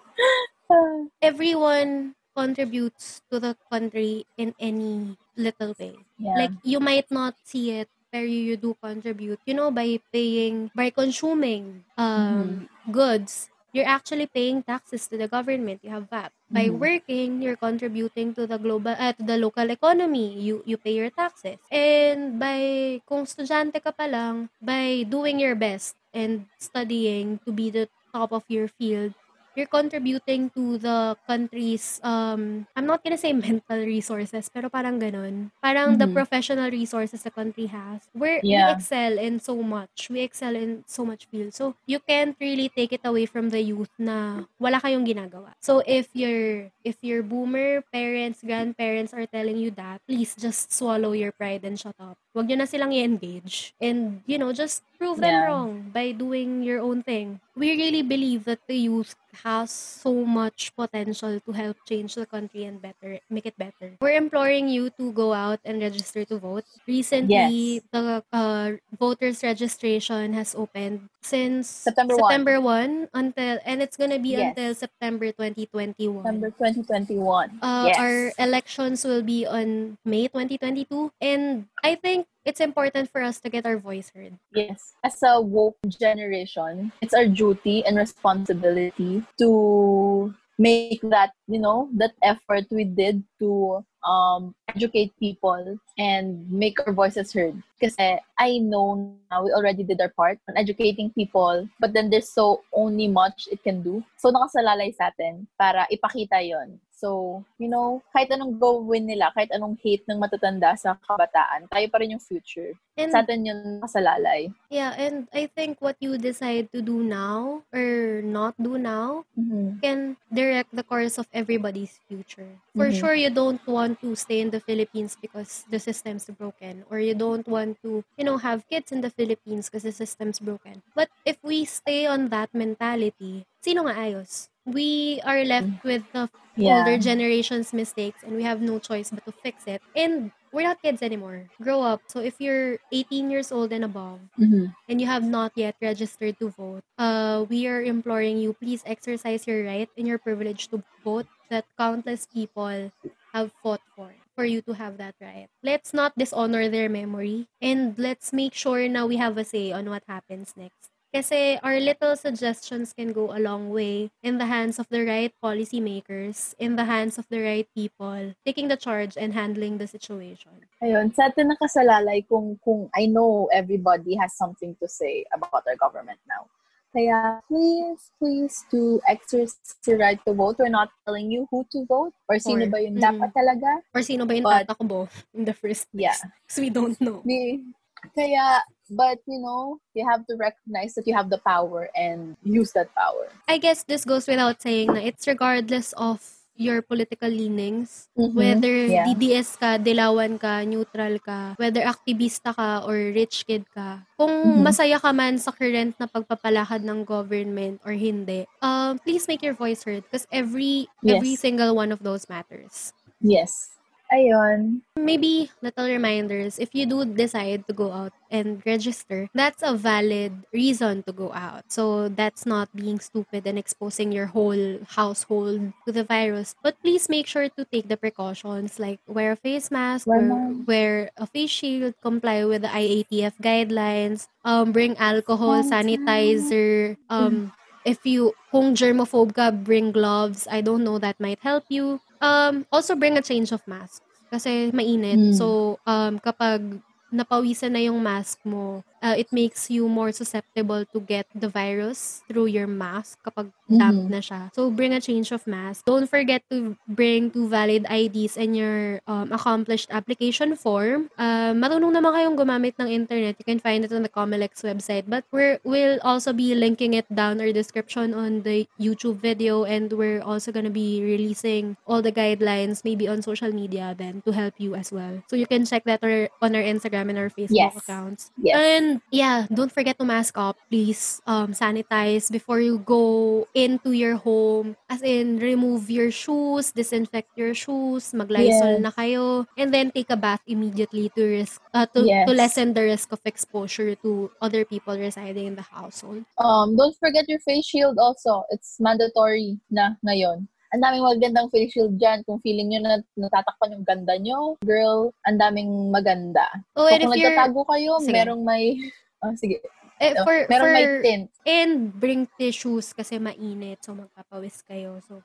A: [laughs] everyone contributes to the country in any little way.
B: yeah.
A: Like, you might not see it, pero you do contribute. You know, by paying, by consuming um, goods, you're actually paying taxes to the government. You have VAT. By
B: Mhm.
A: working, you're contributing to the global, uh, to the local economy. You you pay your taxes. And by, kung estudyante ka pa lang, by doing your best and studying to be the top of your field, you're contributing to the country's um I'm not gonna say [laughs] mental resources pero parang ganun. Parang the
B: Mhm.
A: professional resources the country has. Where we
B: Yeah.
A: excel in so much. We excel in so much field. So you can't really take it away from the youth na wala kayong ginagawa. So if your if your boomer parents grandparents are telling you that please just swallow your pride and shut up wag nyo na silang i-engage and you know just prove them
B: Yeah.
A: wrong by doing your own thing we really believe that the youth has so much potential to help change the country and better make it better. We're imploring you to go out and register to vote. Recently,
B: Yes.
A: the uh, voters registration has opened since
B: September 1.
A: September 1 until and it's gonna be
B: Yes.
A: until September 2021.
B: September 2021.
A: Uh,
B: yes.
A: Our elections will be on May 2022. And I think think it's important for us to get our voice heard.
B: Yes. As a woke generation, it's our duty and responsibility to make that, you know, that effort we did to um, educate people and make our voices heard. Because I know now we already did our part on educating people, but then there's so only much it can do. So nakasalalay sa atin para ipakita yon So, you know, kahit anong gawin nila, kahit anong hate ng matatanda sa kabataan, tayo pa rin yung future. And, sa atin yun kasalalay.
A: Yeah, and I think what you decide to do now or not do now mm-hmm. can direct the course of everybody's future. For mm-hmm. sure, you don't want to stay in the Philippines because the system's broken or you don't want to, you know, have kids in the Philippines because the system's broken. But if we stay on that mentality, sino nga ayos? we are left with the yeah. older generation's mistakes and we have no choice but to fix it. And we're not kids anymore. Grow up. So if you're 18 years old and above mm-hmm. and you have not yet registered to vote, uh, we are imploring you please exercise your right and your privilege to vote that countless people have fought for for you to have that right. Let's not dishonor their memory and let's make sure now we have a say on what happens next. Kasi our little suggestions can go a long way in the hands of the right policymakers, in the hands of the right people, taking the charge and handling the situation.
B: Ayun, sa atin nakasalalay kung, kung I know everybody has something to say about our government now. Kaya please, please do exercise your right to vote. We're not telling you who to vote or sino or, ba yung mm, dapat talaga.
A: Or sino ba yung but, tatakbo in the first place. Yeah. [laughs] Because we don't know.
B: We, kaya but you know you have to recognize that you have the power and use that power
A: i guess this goes without saying that it's regardless of your political leanings mm-hmm. whether yeah. DDS ka, dilawan ka, neutral ka, whether aktivista ka or rich kid ka. Kung mm-hmm. masaya ka man sa current na pagpapalakad ng government or hindi, um, please make your voice heard because every yes. every single one of those matters.
B: Yes. Ayun.
A: Maybe little reminders, if you do decide to go out and register, that's a valid reason to go out. So that's not being stupid and exposing your whole household to the virus. But please make sure to take the precautions like wear a face mask, wear, wear a face shield, comply with the IATF guidelines, um, bring alcohol, sanitizer, um, if you kung germaphobe ka, bring gloves. I don't know that might help you. Um, also bring a change of mask kasi mainit. Mm. So um kapag napawisan na yung mask mo, uh, it makes you more susceptible to get the virus through your mask kapag damp mm-hmm. na siya. So, bring a change of mask. Don't forget to bring two valid IDs and your um, accomplished application form. Uh, marunong naman kayong gumamit ng internet. You can find it on the Comelec website. But we're, we'll also be linking it down our description on the YouTube video and we're also gonna be releasing all the guidelines maybe on social media then to help you as well. So, you can check that on our Instagram and our Facebook yes. accounts.
B: Yes.
A: And yeah, don't forget to mask up. Please um, sanitize before you go into your home. As in, remove your shoes, disinfect your shoes, mag-Lysol yes. na kayo, and then take a bath immediately to risk uh, to, yes. to lessen the risk of exposure to other people residing in the household.
B: Um, don't forget your face shield also. It's mandatory na ngayon ang daming magandang face shield dyan. Kung feeling nyo na natatakpan yung ganda nyo, girl, ang daming maganda.
A: Oh,
B: so, kung nagtatago kayo, sige. merong may... [laughs] Oh, sige.
A: Eh, for, merong for, may tint. And bring tissues kasi mainit. So, magpapawis kayo. So,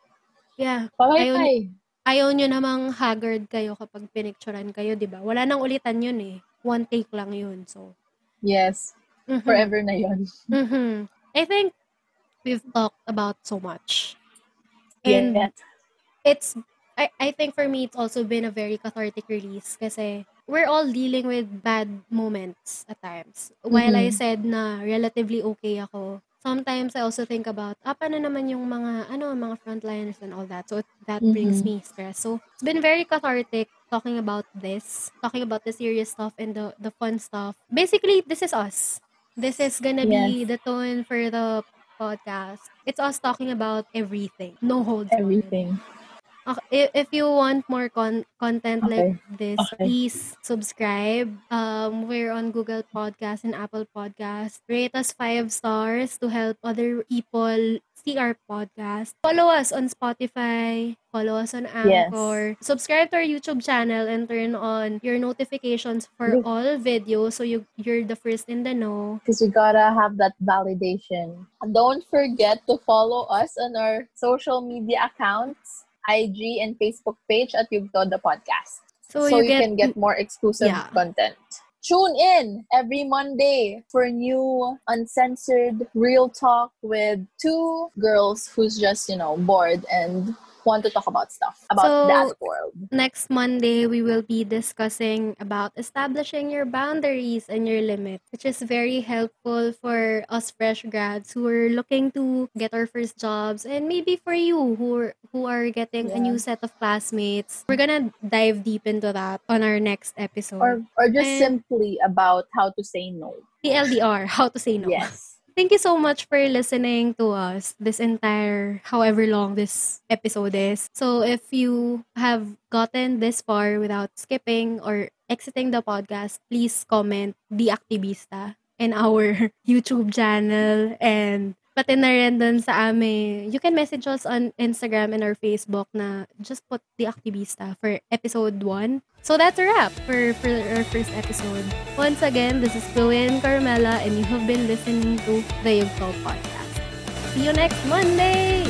A: yeah.
B: Ayaw,
A: ayaw nyo namang haggard kayo kapag pinicturean kayo, di ba? Wala nang ulitan yun eh. One take lang yun. So,
B: yes. Mm-hmm. Forever na yun.
A: Mm-hmm. I think we've talked about so much. And yeah. it's I, I think for me it's also been a very cathartic release kasi we're all dealing with bad moments at times. While mm-hmm. I said na relatively okay ako, sometimes I also think about, ah, paano naman yung mga, ano, mga frontliners and all that. So, that mm-hmm. brings me stress. So, it's been very cathartic talking about this, talking about the serious stuff and the, the fun stuff. Basically, this is us. This is gonna yes. be the tone for the podcast. It's us talking about everything. No holds
B: Everything.
A: Okay, if, if you want more con- content like this,
B: Okay.
A: please subscribe. Um, we're on Google Podcast and Apple Podcast. Rate us five stars to help other people see our podcast. Follow us on Spotify. Follow us on
B: Yes.
A: Anchor. Subscribe to our YouTube channel and turn on your notifications for all videos so you you're the first in the know.
B: because we gotta have that validation. Don't forget to follow us on our social media accounts, IG and Facebook page at Yugto the Podcast.
A: So,
B: So,
A: you,
B: you,
A: get,
B: can get more exclusive
A: Yeah.
B: content. Tune in every Monday for new uncensored real talk with two girls who's just, you know, bored and want to talk about stuff about
A: So-
B: the adult world.
A: next Monday, we will be discussing about establishing your boundaries and your limits, which is very helpful for us fresh grads who are looking to get our first jobs, and maybe for you who are, who are getting a new set of classmates. We're gonna dive deep into that on our next episode.
B: Or or just
A: And-
B: simply about how to say no.
A: TLDR, how to say no.
B: Yes.
A: Thank you so much for listening to us this entire however long this episode is. So if you have gotten this far without skipping or exiting the podcast, please comment The Activista in our [laughs] YouTube channel and pati na rin dun sa amin. You can message us on Instagram and our Facebook na just put The Activista for episode 1. So that's a wrap for, for our first episode. Once again, this is and Carmela, and you have been listening to the Yugto Podcast. See you next Monday!